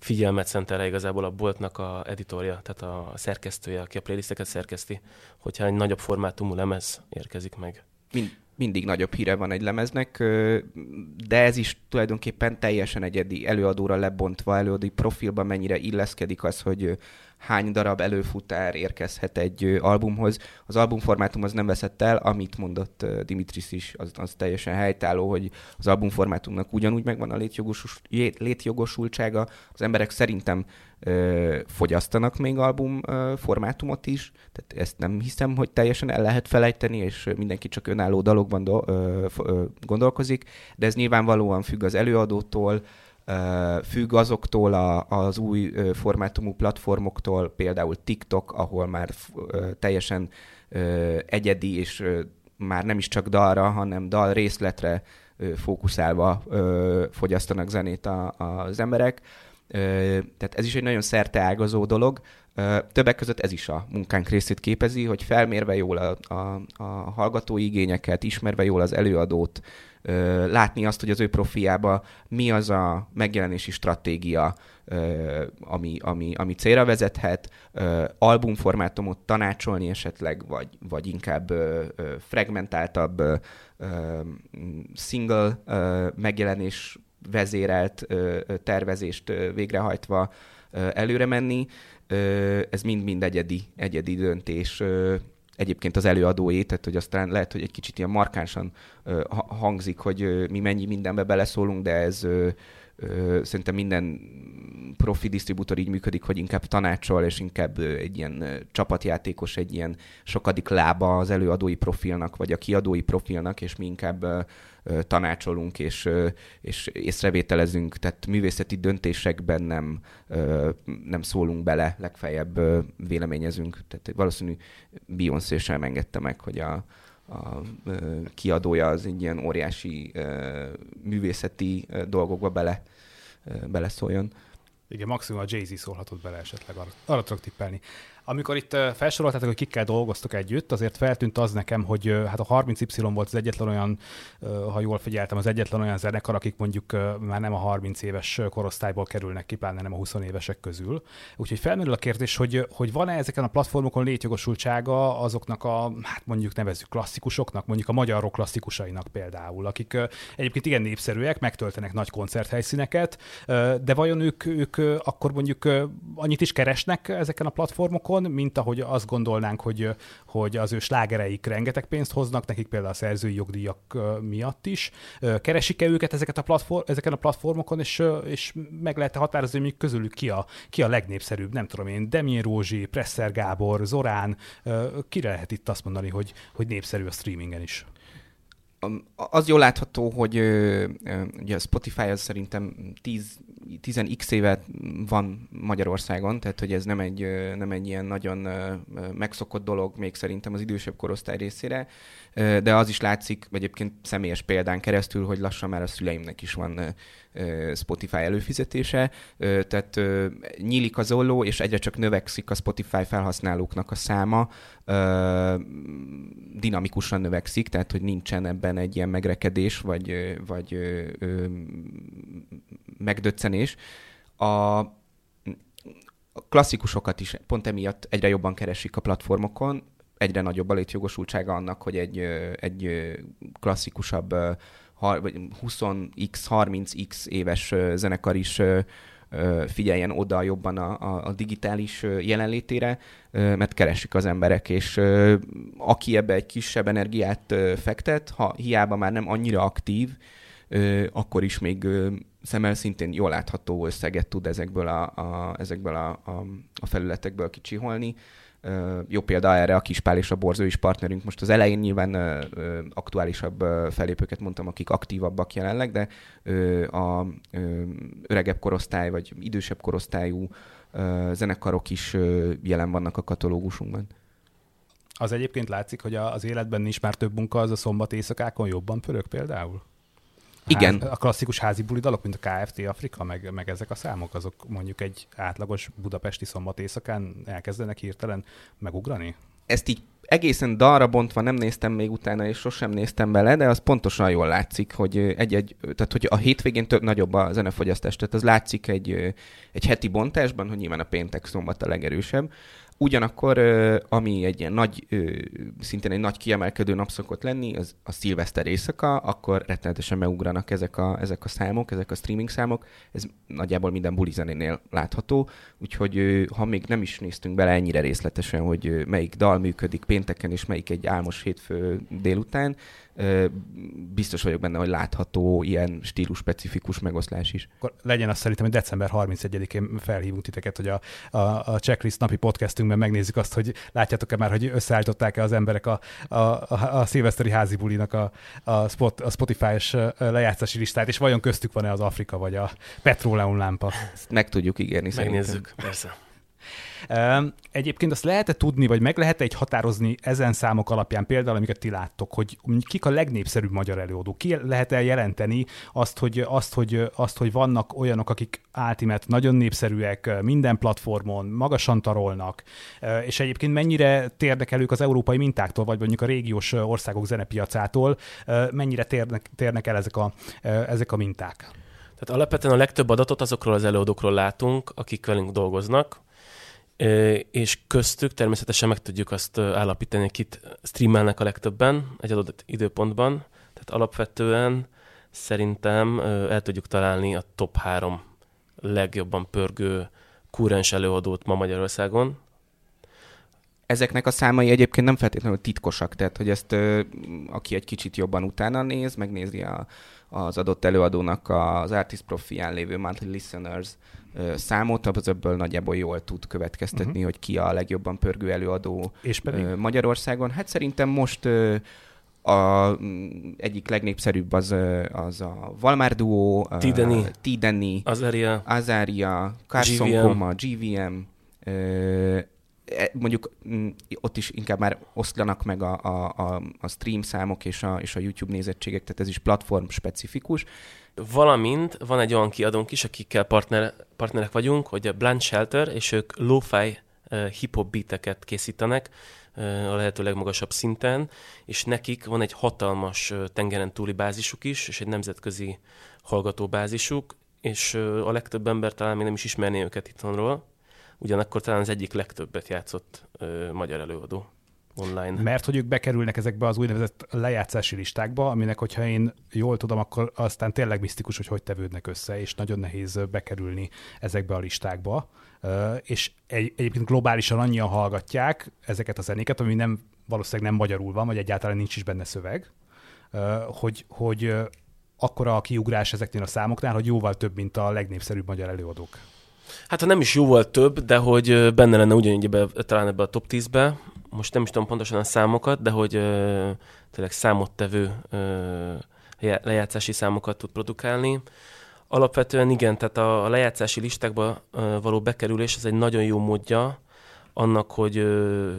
figyelmet szentel igazából a boltnak a editorja, tehát a szerkesztője, aki a playlisteket szerkeszti, hogyha egy nagyobb formátumú lemez érkezik meg.
Mind, mindig nagyobb híre van egy lemeznek, de ez is tulajdonképpen teljesen egyedi előadóra lebontva, előadói profilban mennyire illeszkedik az, hogy hány darab előfutár érkezhet egy albumhoz. Az albumformátum az nem veszett el, amit mondott Dimitris is, az, az teljesen helytálló, hogy az albumformátumnak ugyanúgy megvan a létjogos, létjogosultsága. Az emberek szerintem ö, fogyasztanak még album ö, formátumot is, tehát ezt nem hiszem, hogy teljesen el lehet felejteni, és mindenki csak önálló dalokban do, ö, ö, gondolkozik, de ez nyilvánvalóan függ az előadótól, függ azoktól a, az új formátumú platformoktól, például TikTok, ahol már teljesen egyedi és már nem is csak dalra, hanem dal részletre fókuszálva fogyasztanak zenét a, az emberek. Tehát ez is egy nagyon szerteágazó dolog. Többek között ez is a munkánk részét képezi, hogy felmérve jól a, a, a hallgatói igényeket, ismerve jól az előadót, látni azt, hogy az ő profiába mi az a megjelenési stratégia, ami, ami, ami célra vezethet, albumformátumot tanácsolni esetleg, vagy, vagy inkább fragmentáltabb single megjelenés vezérelt tervezést végrehajtva előre menni. Ez mind-mind egyedi, egyedi döntés egyébként az előadóé, tehát hogy aztán lehet, hogy egy kicsit ilyen markánsan hangzik, hogy mi mennyi mindenbe beleszólunk, de ez szerintem minden profi disztribútor így működik, hogy inkább tanácsol, és inkább egy ilyen csapatjátékos, egy ilyen sokadik lába az előadói profilnak, vagy a kiadói profilnak, és mi inkább tanácsolunk és, és észrevételezünk, tehát művészeti döntésekben nem, nem szólunk bele, legfeljebb véleményezünk. Tehát valószínű Beyoncé sem engedte meg, hogy a, a kiadója az egy ilyen óriási művészeti dolgokba bele, beleszóljon.
Igen, maximum a Jay-Z szólhatott bele esetleg, arra, arra tudok tippelni. Amikor itt felsoroltátok, hogy kikkel dolgoztok együtt, azért feltűnt az nekem, hogy hát a 30Y volt az egyetlen olyan, ha jól figyeltem, az egyetlen olyan zenekar, akik mondjuk már nem a 30 éves korosztályból kerülnek ki, pláne nem a 20 évesek közül. Úgyhogy felmerül a kérdés, hogy, hogy van-e ezeken a platformokon létjogosultsága azoknak a, hát mondjuk nevezzük klasszikusoknak, mondjuk a magyar rock klasszikusainak például, akik egyébként igen népszerűek, megtöltenek nagy koncerthelyszíneket, de vajon ők, ők akkor mondjuk annyit is keresnek ezeken a platformokon, piacon, mint ahogy azt gondolnánk, hogy, hogy az ő slágereik rengeteg pénzt hoznak, nekik például a szerzői jogdíjak miatt is. Keresik-e őket ezeket a platform, ezeken a platformokon, és, és meg lehet határozni, hogy közülük ki a, ki a legnépszerűbb, nem tudom én, Demjén Rózsi, Presser Gábor, Zorán, kire lehet itt azt mondani, hogy, hogy népszerű a streamingen is?
az jól látható, hogy ugye a Spotify az szerintem 10, 10x éve van Magyarországon, tehát hogy ez nem egy, nem egy ilyen nagyon megszokott dolog még szerintem az idősebb korosztály részére, de az is látszik egyébként személyes példán keresztül, hogy lassan már a szüleimnek is van Spotify előfizetése, tehát nyílik az olló, és egyre csak növekszik a Spotify felhasználóknak a száma, dinamikusan növekszik, tehát hogy nincsen ebben egy ilyen megrekedés, vagy, vagy megdöccenés. A klasszikusokat is pont emiatt egyre jobban keresik a platformokon, egyre nagyobb a létjogosultsága annak, hogy egy, egy klasszikusabb 20x, 30x éves zenekar is figyeljen oda jobban a, a, digitális jelenlétére, mert keresik az emberek, és aki ebbe egy kisebb energiát fektet, ha hiába már nem annyira aktív, akkor is még szemmel szintén jól látható összeget tud ezekből a, a, ezekből a, a, a felületekből kicsiholni. Jó példa erre a Kispál és a Borzó is partnerünk. Most az elején nyilván aktuálisabb felépőket mondtam, akik aktívabbak jelenleg, de a öregebb korosztály vagy idősebb korosztályú zenekarok is jelen vannak a katalógusunkban.
Az egyébként látszik, hogy az életben nincs már több munka, az a szombat éjszakákon jobban pörög például?
Igen.
Ház, a klasszikus házi buli dalok, mint a KFT Afrika, meg, meg ezek a számok, azok mondjuk egy átlagos budapesti szombat éjszakán elkezdenek hirtelen megugrani?
Ezt így egészen dalra bontva nem néztem még utána, és sosem néztem bele, de az pontosan jól látszik, hogy egy-egy, tehát hogy a hétvégén több nagyobb a zenefogyasztás, tehát az látszik egy, egy heti bontásban, hogy nyilván a péntek szombat a legerősebb, Ugyanakkor, ami egy ilyen nagy, szintén egy nagy kiemelkedő nap szokott lenni, az a szilveszter éjszaka, akkor rettenetesen meugranak ezek a, ezek a számok, ezek a streaming számok. Ez nagyjából minden buli zenénél látható, úgyhogy ha még nem is néztünk bele ennyire részletesen, hogy melyik dal működik pénteken, és melyik egy álmos hétfő délután, biztos vagyok benne, hogy látható ilyen stílus specifikus megoszlás is.
Akkor legyen azt szerintem, hogy december 31-én felhívunk titeket, hogy a, a, a checklist napi podcastünkben megnézzük azt, hogy látjátok-e már, hogy összeállították-e az emberek a, a, a, a szilveszteri házi bulinak a, a, spot, a Spotify-s lejátszási listát, és vajon köztük van-e az Afrika vagy a petróleum lámpa?
Ezt meg tudjuk ígérni
Megnézzük, szerintem. persze.
Egyébként azt lehet-e tudni, vagy meg lehet-e egy határozni ezen számok alapján, például amiket ti láttok, hogy kik a legnépszerűbb magyar előadók? Ki lehet-e jelenteni azt, hogy, azt, hogy, azt, hogy vannak olyanok, akik Ultimate nagyon népszerűek, minden platformon, magasan tarolnak, és egyébként mennyire térnek el ők az európai mintáktól, vagy mondjuk a régiós országok zenepiacától, mennyire térnek, térnek el ezek a, ezek a minták?
Tehát alapvetően a legtöbb adatot azokról az előadókról látunk, akik velünk dolgoznak, és köztük természetesen meg tudjuk azt állapítani, kit streamelnek a legtöbben egy adott időpontban. Tehát alapvetően szerintem el tudjuk találni a top három legjobban pörgő kúrens előadót ma Magyarországon.
Ezeknek a számai egyébként nem feltétlenül titkosak, tehát hogy ezt aki egy kicsit jobban utána néz, megnézi a, az adott előadónak az artist profián lévő monthly listeners számot, az ebből nagyjából jól tud következtetni, uh-huh. hogy ki a legjobban pörgő előadó
És pedig?
Magyarországon. Hát szerintem most a egyik legnépszerűbb az, az a Valmár Duo,
Tideni,
Tideni
Azaria,
Azaria Carson GVM. Coma, GVM, E, mondjuk mm, ott is inkább már oszlanak meg a, a, a, a stream számok és a, és a YouTube nézettségek, tehát ez is platform specifikus.
Valamint van egy olyan kiadónk is, akikkel partner, partnerek vagyunk, hogy a Blunt Shelter, és ők lo-fi uh, hip-hop beateket készítenek a lehető legmagasabb szinten, és nekik van egy hatalmas tengeren túli bázisuk is, és egy nemzetközi hallgatóbázisuk, és a legtöbb ember talán még nem is ismerné őket itthonról, ugyanakkor talán az egyik legtöbbet játszott magyar előadó online.
Mert hogy ők bekerülnek ezekbe az úgynevezett lejátszási listákba, aminek, hogyha én jól tudom, akkor aztán tényleg misztikus, hogy hogy tevődnek össze, és nagyon nehéz bekerülni ezekbe a listákba. És egy, egyébként globálisan annyian hallgatják ezeket a zenéket, ami nem valószínűleg nem magyarul van, vagy egyáltalán nincs is benne szöveg, hogy, hogy akkora a kiugrás ezeknél a számoknál, hogy jóval több, mint a legnépszerűbb magyar előadók.
Hát ha nem is jóval több, de hogy benne lenne ugyanígy be, talán ebbe a top 10-be. Most nem is tudom pontosan a számokat, de hogy ö, tényleg számottevő ö, lejátszási számokat tud produkálni. Alapvetően igen, tehát a, a lejátszási listákba ö, való bekerülés az egy nagyon jó módja annak, hogy ö,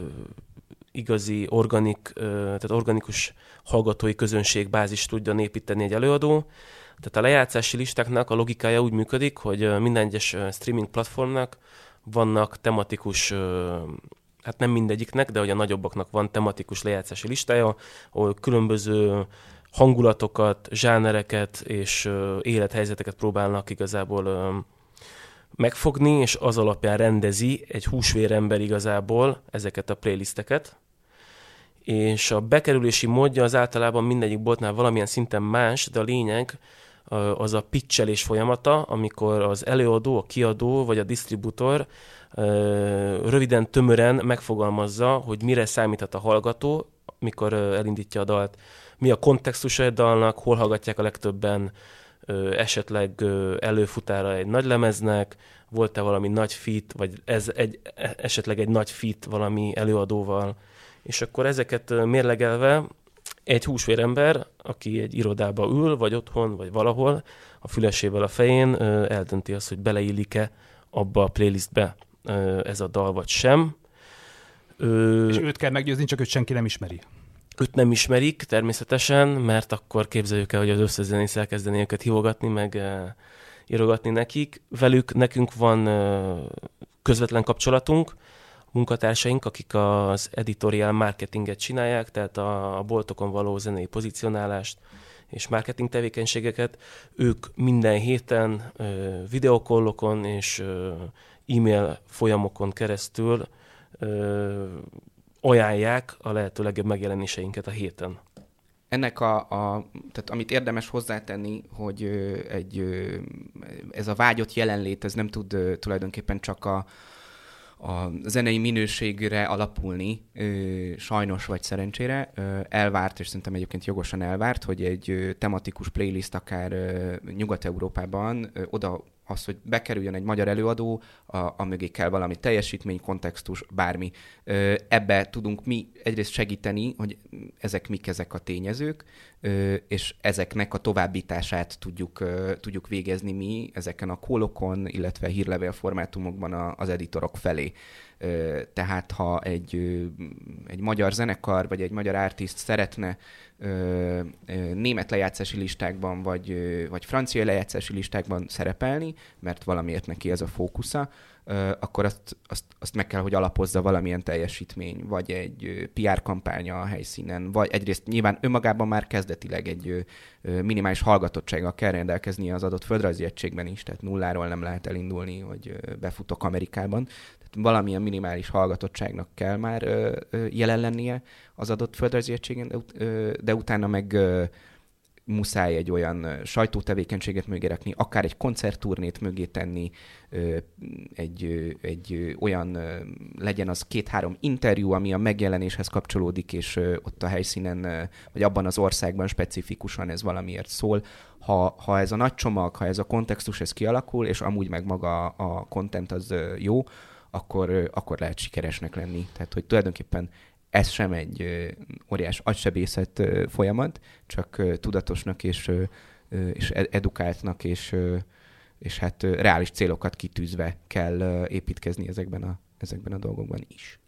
igazi organik, ö, tehát organikus hallgatói közönség bázis tudja építeni egy előadó, tehát a lejátszási listáknak a logikája úgy működik, hogy minden egyes streaming platformnak vannak tematikus hát nem mindegyiknek, de hogy a nagyobbaknak van tematikus lejátszási listája, ahol különböző hangulatokat, zsánereket és élethelyzeteket próbálnak igazából megfogni, és az alapján rendezi egy húsvérember igazából ezeket a playlisteket, és a bekerülési módja az általában mindegyik boltnál valamilyen szinten más, de a lényeg az a pitchelés folyamata, amikor az előadó, a kiadó vagy a disztribútor röviden, tömören megfogalmazza, hogy mire számíthat a hallgató, mikor elindítja a dalt, mi a kontextusa egy dalnak, hol hallgatják a legtöbben, esetleg előfutára egy nagy lemeznek, volt-e valami nagy fit, vagy ez egy, e, esetleg egy nagy fit valami előadóval, és akkor ezeket mérlegelve egy húsvérember, aki egy irodába ül, vagy otthon, vagy valahol, a fülesével a fején eldönti azt, hogy beleillik-e abba a playlistbe ez a dal, vagy sem.
És őt kell meggyőzni, csak őt senki nem ismeri.
Őt nem ismerik természetesen, mert akkor képzeljük el, hogy az összes zenész elkezdeni őket hívogatni, meg írogatni nekik. Velük nekünk van közvetlen kapcsolatunk, munkatársaink, akik az editorial marketinget csinálják, tehát a, a boltokon való zenei pozicionálást és marketing tevékenységeket, ők minden héten ö, videokollokon és ö, e-mail folyamokon keresztül ö, ajánlják a lehető legjobb megjelenéseinket a héten.
Ennek a, a, tehát amit érdemes hozzátenni, hogy egy, ez a vágyott jelenlét, ez nem tud tulajdonképpen csak a, a zenei minőségre alapulni, sajnos vagy szerencsére. Elvárt, és szerintem egyébként jogosan elvárt, hogy egy tematikus playlist akár Nyugat-Európában oda az, hogy bekerüljön egy magyar előadó, a, a mögé kell valami teljesítmény, kontextus, bármi. Ebbe tudunk mi egyrészt segíteni, hogy ezek mik ezek a tényezők, és ezeknek a továbbítását tudjuk, tudjuk végezni mi ezeken a kólokon, illetve hírlevél formátumokban az editorok felé. Tehát ha egy, egy magyar zenekar, vagy egy magyar artist szeretne német lejátszási listákban, vagy, vagy francia lejátszási listákban szerepelni, mert valamiért neki ez a fókusza, akkor azt, azt, azt meg kell, hogy alapozza valamilyen teljesítmény, vagy egy PR kampánya a helyszínen, vagy egyrészt nyilván önmagában már kezdetileg egy minimális hallgatottsággal kell rendelkezni az adott földrajzi egységben is, tehát nulláról nem lehet elindulni, hogy befutok Amerikában. Tehát valamilyen minimális hallgatottságnak kell már jelen lennie az adott földrajzi egységen, de utána meg muszáj egy olyan sajtótevékenységet mögé rakni, akár egy koncertturnét mögé tenni, egy, egy olyan, legyen az két-három interjú, ami a megjelenéshez kapcsolódik, és ott a helyszínen, vagy abban az országban specifikusan ez valamiért szól. Ha, ha ez a nagy csomag, ha ez a kontextus, ez kialakul, és amúgy meg maga a content az jó, akkor, akkor lehet sikeresnek lenni. Tehát, hogy tulajdonképpen ez sem egy óriás agysebészet folyamat, csak tudatosnak és, és e-, edukáltnak és, és hát reális célokat kitűzve kell építkezni ezekben a, ezekben a dolgokban is.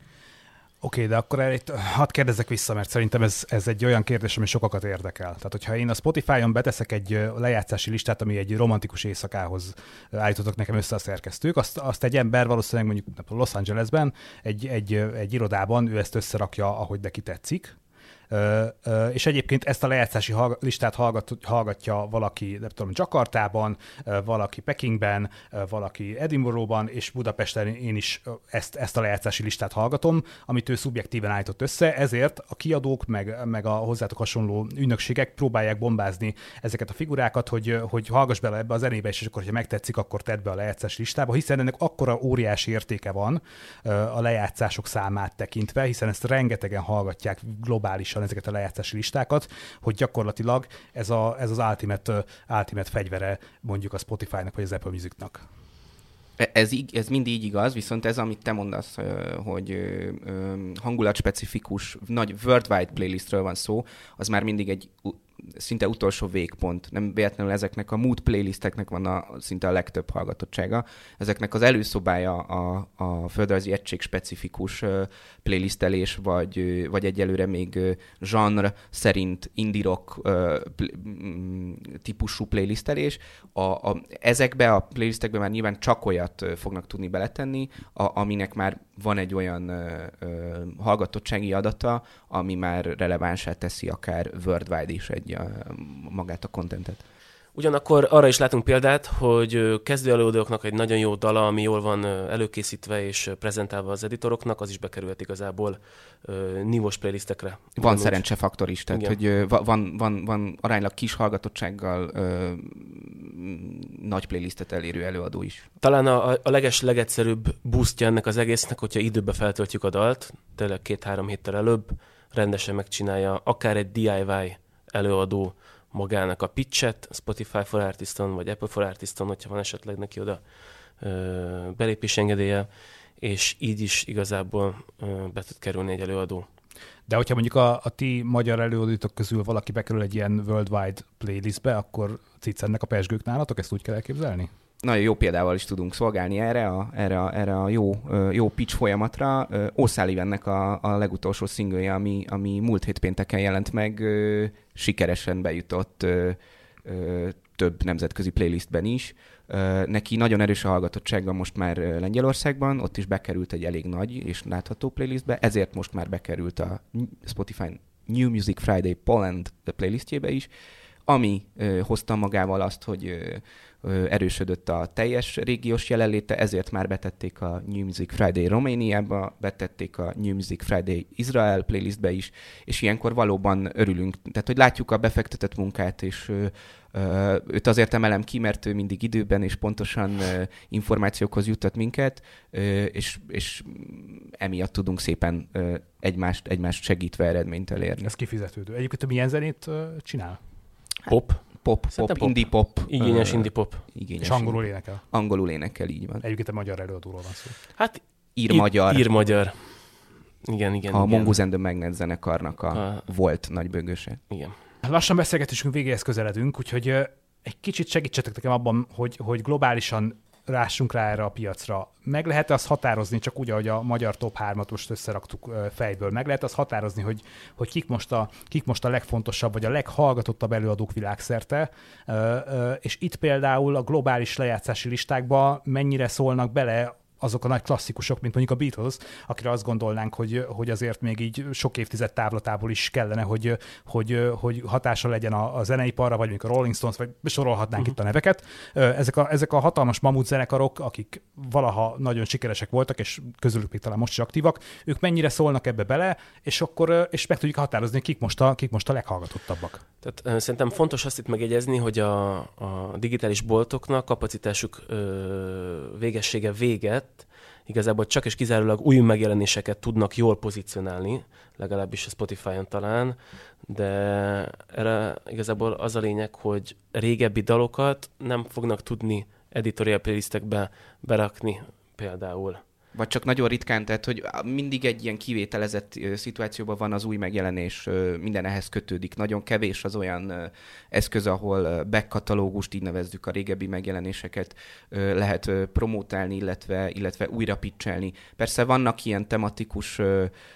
Oké, okay, de akkor itt hadd kérdezzek vissza, mert szerintem ez, ez egy olyan kérdés, ami sokakat érdekel. Tehát, hogyha én a Spotify-on beteszek egy lejátszási listát, ami egy romantikus éjszakához állítottak nekem össze a szerkesztők, azt, azt egy ember valószínűleg mondjuk Los Angelesben, egy, egy, egy irodában, ő ezt összerakja, ahogy neki tetszik, és egyébként ezt a lejátszási listát hallgat, hallgatja valaki, nem tudom, Jakartában, valaki Pekingben, valaki Edinburghban, és Budapesten én is ezt, ezt a lejátszási listát hallgatom, amit ő szubjektíven állított össze, ezért a kiadók, meg, meg a hozzátok hasonló ügynökségek próbálják bombázni ezeket a figurákat, hogy, hogy hallgass bele ebbe a zenébe, és akkor, hogyha megtetszik, akkor tedd be a lejátszási listába, hiszen ennek akkora óriási értéke van a lejátszások számát tekintve, hiszen ezt rengetegen hallgatják globálisan ezeket a lejátszási listákat, hogy gyakorlatilag ez, a, ez az ultimate, ultimate fegyvere mondjuk a Spotify-nak vagy az Apple Music-nak.
E, ez, ez mind így igaz, viszont ez, amit te mondasz, hogy hangulatspecifikus, nagy worldwide playlistről van szó, az már mindig egy szinte utolsó végpont. Nem véletlenül ezeknek a mood playlisteknek van a, szinte a legtöbb hallgatottsága. Ezeknek az előszobája a, a földrajzi egység specifikus playlistelés, vagy, vagy egyelőre még genre szerint indirok mm, típusú playlistelés. A, a, ezekbe a playlistekbe már nyilván csak olyat fognak tudni beletenni, a, aminek már van egy olyan uh, uh, hallgatottsági adata, ami már relevánsá teszi akár worldwide is egy a, magát a kontentet.
Ugyanakkor arra is látunk példát, hogy kezdő előadóknak egy nagyon jó dala, ami jól van előkészítve és prezentálva az editoroknak, az is bekerült igazából nívós playlistekre.
Van szerencsefaktor is, tehát Igen. hogy van, van, van aránylag kis hallgatottsággal ö, nagy playlistet elérő előadó is.
Talán a, a leges, legegyszerűbb boostja ennek az egésznek, hogyha időbe feltöltjük a dalt, tényleg két-három héttel előbb, rendesen megcsinálja akár egy DIY előadó magának a pitchet, Spotify for Artiston, vagy Apple for Artiston, hogyha van esetleg neki oda belépés engedélye, és így is igazából be tud kerülni egy előadó.
De hogyha mondjuk a, a ti magyar előadóitok közül valaki bekerül egy ilyen worldwide playlistbe, akkor cicennek a pesgők nálatok, ezt úgy kell elképzelni?
Nagyon jó példával is tudunk szolgálni erre a, erre a, erre a jó, jó pitch folyamatra. O'Sullivannek a, a legutolsó szingője, ami, ami múlt hét pénteken jelent meg, sikeresen bejutott több nemzetközi playlistben is. Neki nagyon erős a hallgatottsága most már Lengyelországban, ott is bekerült egy elég nagy és látható playlistbe, ezért most már bekerült a Spotify New Music Friday Poland playlistjébe is, ami hozta magával azt, hogy erősödött a teljes régiós jelenléte, ezért már betették a New Music Friday Romániába, betették a New Music Friday Israel playlistbe is, és ilyenkor valóban örülünk. Tehát, hogy látjuk a befektetett munkát, és őt azért emelem ki, mert ő mindig időben és pontosan információkhoz juttat minket, és, és emiatt tudunk szépen egymást, egymást segítve eredményt elérni.
Ez kifizetődő. Egyébként milyen zenét csinál?
Pop
pop, pop, pop, indie pop.
Igényes uh, indie pop.
Igényes és angolul énekel.
Angolul énekel, így van.
Egyébként a magyar előadóról van szó.
Hát
ír, ír magyar.
Ír magyar. Igen, igen.
A
igen.
Mongoose and the Magnet zenekarnak a, a volt nagybőgöse.
Igen.
Lassan beszélgetésünk végéhez közeledünk, úgyhogy egy kicsit segítsetek nekem abban, hogy, hogy globálisan rássunk rá erre a piacra. Meg lehet azt határozni, csak úgy, ahogy a magyar top 3-at most összeraktuk fejből, meg lehet azt határozni, hogy, hogy kik, most a, kik most a legfontosabb, vagy a leghallgatottabb előadók világszerte, és itt például a globális lejátszási listákba mennyire szólnak bele azok a nagy klasszikusok, mint mondjuk a Beatles, akire azt gondolnánk, hogy, hogy azért még így sok évtized távlatából is kellene, hogy, hogy, hogy hatása legyen a, a zeneiparra, vagy mondjuk a Rolling Stones, vagy sorolhatnánk uh-huh. itt a neveket. Ezek a, ezek a hatalmas mamut zenekarok, akik valaha nagyon sikeresek voltak, és közülük még talán most is aktívak, ők mennyire szólnak ebbe bele, és akkor és meg tudjuk határozni, kik most a, kik most a leghallgatottabbak.
Tehát szerintem fontos azt itt megjegyezni, hogy a, a digitális boltoknak kapacitásuk ö, végessége véget, igazából csak és kizárólag új megjelenéseket tudnak jól pozícionálni, legalábbis a Spotify-on talán, de erre igazából az a lényeg, hogy régebbi dalokat nem fognak tudni editorial playlistekbe berakni például
vagy csak nagyon ritkán, tehát hogy mindig egy ilyen kivételezett szituációban van az új megjelenés, minden ehhez kötődik. Nagyon kevés az olyan eszköz, ahol back katalógust, így nevezzük a régebbi megjelenéseket, lehet promótálni, illetve, illetve újra pitchelni. Persze vannak ilyen tematikus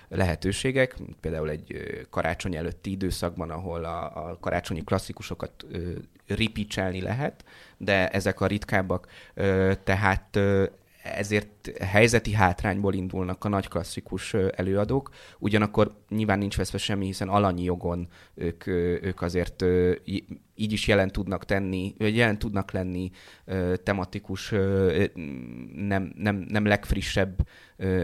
lehetőségek, például egy karácsony előtti időszakban, ahol a, a karácsonyi klasszikusokat ripicselni lehet, de ezek a ritkábbak, tehát ezért helyzeti hátrányból indulnak a nagy klasszikus előadók, ugyanakkor nyilván nincs veszve semmi, hiszen alanyi jogon ők, ők azért így is jelen tudnak tenni, vagy jelen tudnak lenni tematikus, nem, nem, nem legfrissebb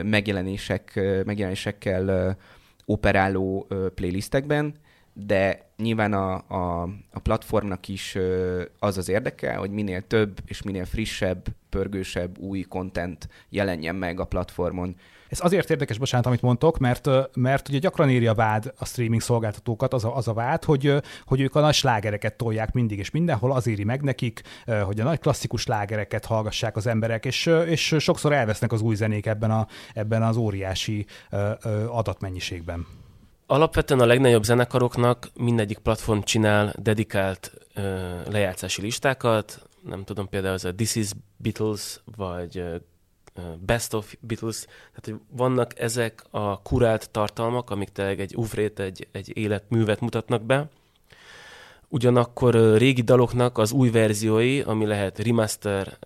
megjelenések, megjelenésekkel operáló playlistekben, de nyilván a, a, a platformnak is az az érdeke, hogy minél több és minél frissebb, pörgősebb, új content jelenjen meg a platformon.
Ez azért érdekes, bocsánat, amit mondtok, mert, mert ugye gyakran írja a vád a streaming szolgáltatókat, az a, az a vád, hogy, hogy ők a nagy slágereket tolják mindig és mindenhol, az éri meg nekik, hogy a nagy klasszikus slágereket hallgassák az emberek, és, és sokszor elvesznek az új zenék ebben, a, ebben az óriási adatmennyiségben.
Alapvetően a legnagyobb zenekaroknak mindegyik platform csinál dedikált ö, lejátszási listákat, nem tudom, például az a This is Beatles, vagy Best of Beatles, tehát hogy vannak ezek a kurált tartalmak, amik tényleg egy uvrét, egy, egy életművet mutatnak be, Ugyanakkor régi daloknak az új verziói, ami lehet remaster,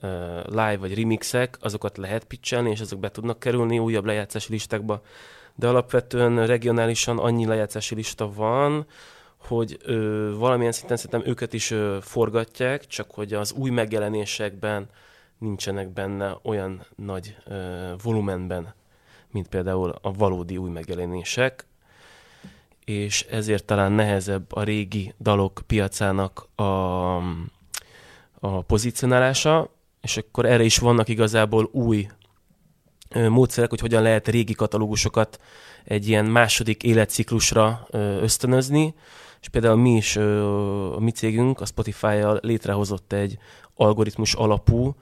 live vagy remixek, azokat lehet pitchelni, és azok be tudnak kerülni újabb lejátszási listákba de alapvetően regionálisan annyi lejátszási lista van, hogy ö, valamilyen szinten szerintem őket is ö, forgatják, csak hogy az új megjelenésekben nincsenek benne olyan nagy ö, volumenben, mint például a valódi új megjelenések, és ezért talán nehezebb a régi dalok piacának a, a pozícionálása, és akkor erre is vannak igazából új módszerek, hogy hogyan lehet régi katalógusokat egy ilyen második életciklusra ösztönözni, és például mi is, a mi cégünk a Spotify-jal létrehozott egy algoritmus alapú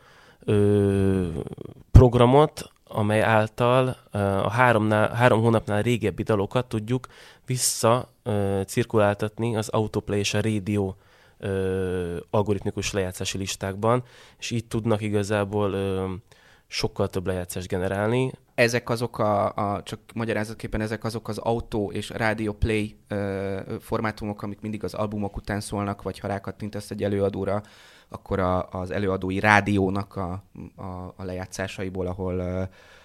programot, amely által a háromnál, három hónapnál régebbi dalokat tudjuk vissza cirkuláltatni az Autoplay és a Radio ö, algoritmikus lejátszási listákban, és így tudnak igazából sokkal több lejátszást generálni.
Ezek azok a, a, csak magyarázatképpen ezek azok az autó és rádió play ö, formátumok, amik mindig az albumok után szólnak, vagy ha rákattintasz egy előadóra, akkor a, az előadói rádiónak a, a, a lejátszásaiból, ahol ö,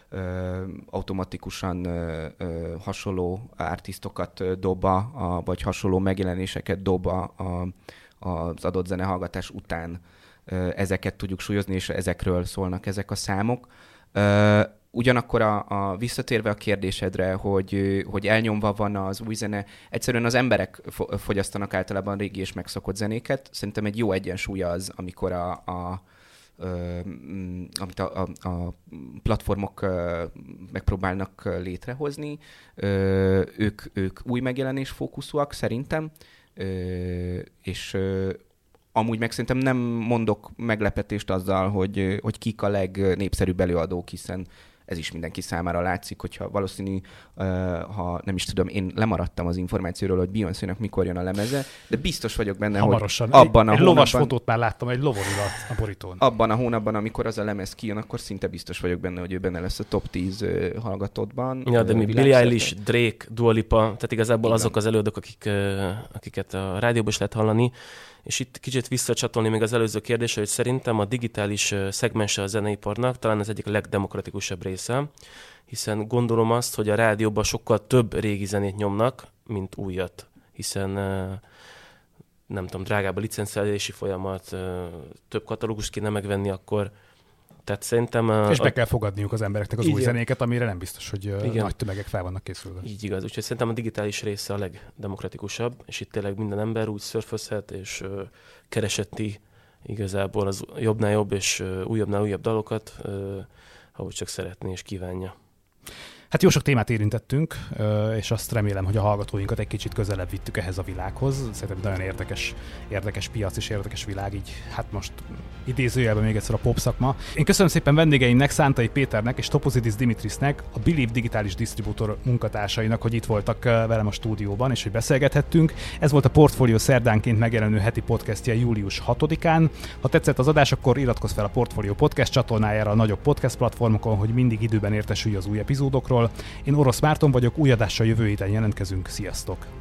ö, automatikusan ö, ö, hasonló artistokat dob a, vagy hasonló megjelenéseket dob a, a, az adott zenehallgatás után ezeket tudjuk súlyozni, és ezekről szólnak ezek a számok. Ugyanakkor a, a visszatérve a kérdésedre, hogy, hogy elnyomva van az új zene, egyszerűen az emberek fogyasztanak általában régi és megszokott zenéket. Szerintem egy jó egyensúly az, amikor a, a amit a, a, a platformok megpróbálnak létrehozni. Ők, ők új megjelenés fókuszúak szerintem, és amúgy meg szerintem nem mondok meglepetést azzal, hogy, hogy kik a legnépszerűbb előadók, hiszen ez is mindenki számára látszik, hogyha valószínű, ha nem is tudom, én lemaradtam az információról, hogy beyoncé mikor jön a lemeze, de biztos vagyok benne,
Hamarosan.
hogy abban
egy,
a
egy lovas
hónapban,
fotót már láttam, egy lovorilat a borítón.
Abban a hónapban, amikor az a lemez kijön, akkor szinte biztos vagyok benne, hogy ő benne lesz a top 10 uh, hallgatottban.
Ja, de mi Billie Eilish, Drake, Dua Lipa, tehát igazából Igen. azok az előadók, akik, akiket a rádióban is lehet hallani, és itt kicsit visszacsatolni még az előző kérdésre, hogy szerintem a digitális szegmense a zeneiparnak talán az egyik legdemokratikusabb része, hiszen gondolom azt, hogy a rádióban sokkal több régi zenét nyomnak, mint újat, hiszen nem tudom, drágább a licencelési folyamat, több katalógust kéne megvenni, akkor tehát szerintem... A,
és be kell fogadniuk az embereknek az új zenéket, amire nem biztos, hogy igen. nagy tömegek fel vannak készülve.
Így igaz, úgyhogy szerintem a digitális része a legdemokratikusabb, és itt tényleg minden ember úgy szörfözhet, és uh, kereseti igazából az jobbnál jobb és uh, újabbnál újabb dalokat, uh, ahogy csak szeretné és kívánja.
Hát jó sok témát érintettünk, és azt remélem, hogy a hallgatóinkat egy kicsit közelebb vittük ehhez a világhoz. Szerintem nagyon érdekes, érdekes piac és érdekes világ, így hát most idézőjelben még egyszer a pop szakma. Én köszönöm szépen vendégeimnek, Szántai Péternek és Topozidis Dimitrisnek, a Believe digitális disztribútor munkatársainak, hogy itt voltak velem a stúdióban, és hogy beszélgethettünk. Ez volt a Portfolio szerdánként megjelenő heti podcastja július 6-án. Ha tetszett az adás, akkor iratkozz fel a Portfolio podcast csatornájára a nagyobb podcast platformokon, hogy mindig időben értesülj az új epizódokról. Én Orosz Márton vagyok, új adással jövő héten jelentkezünk. Sziasztok!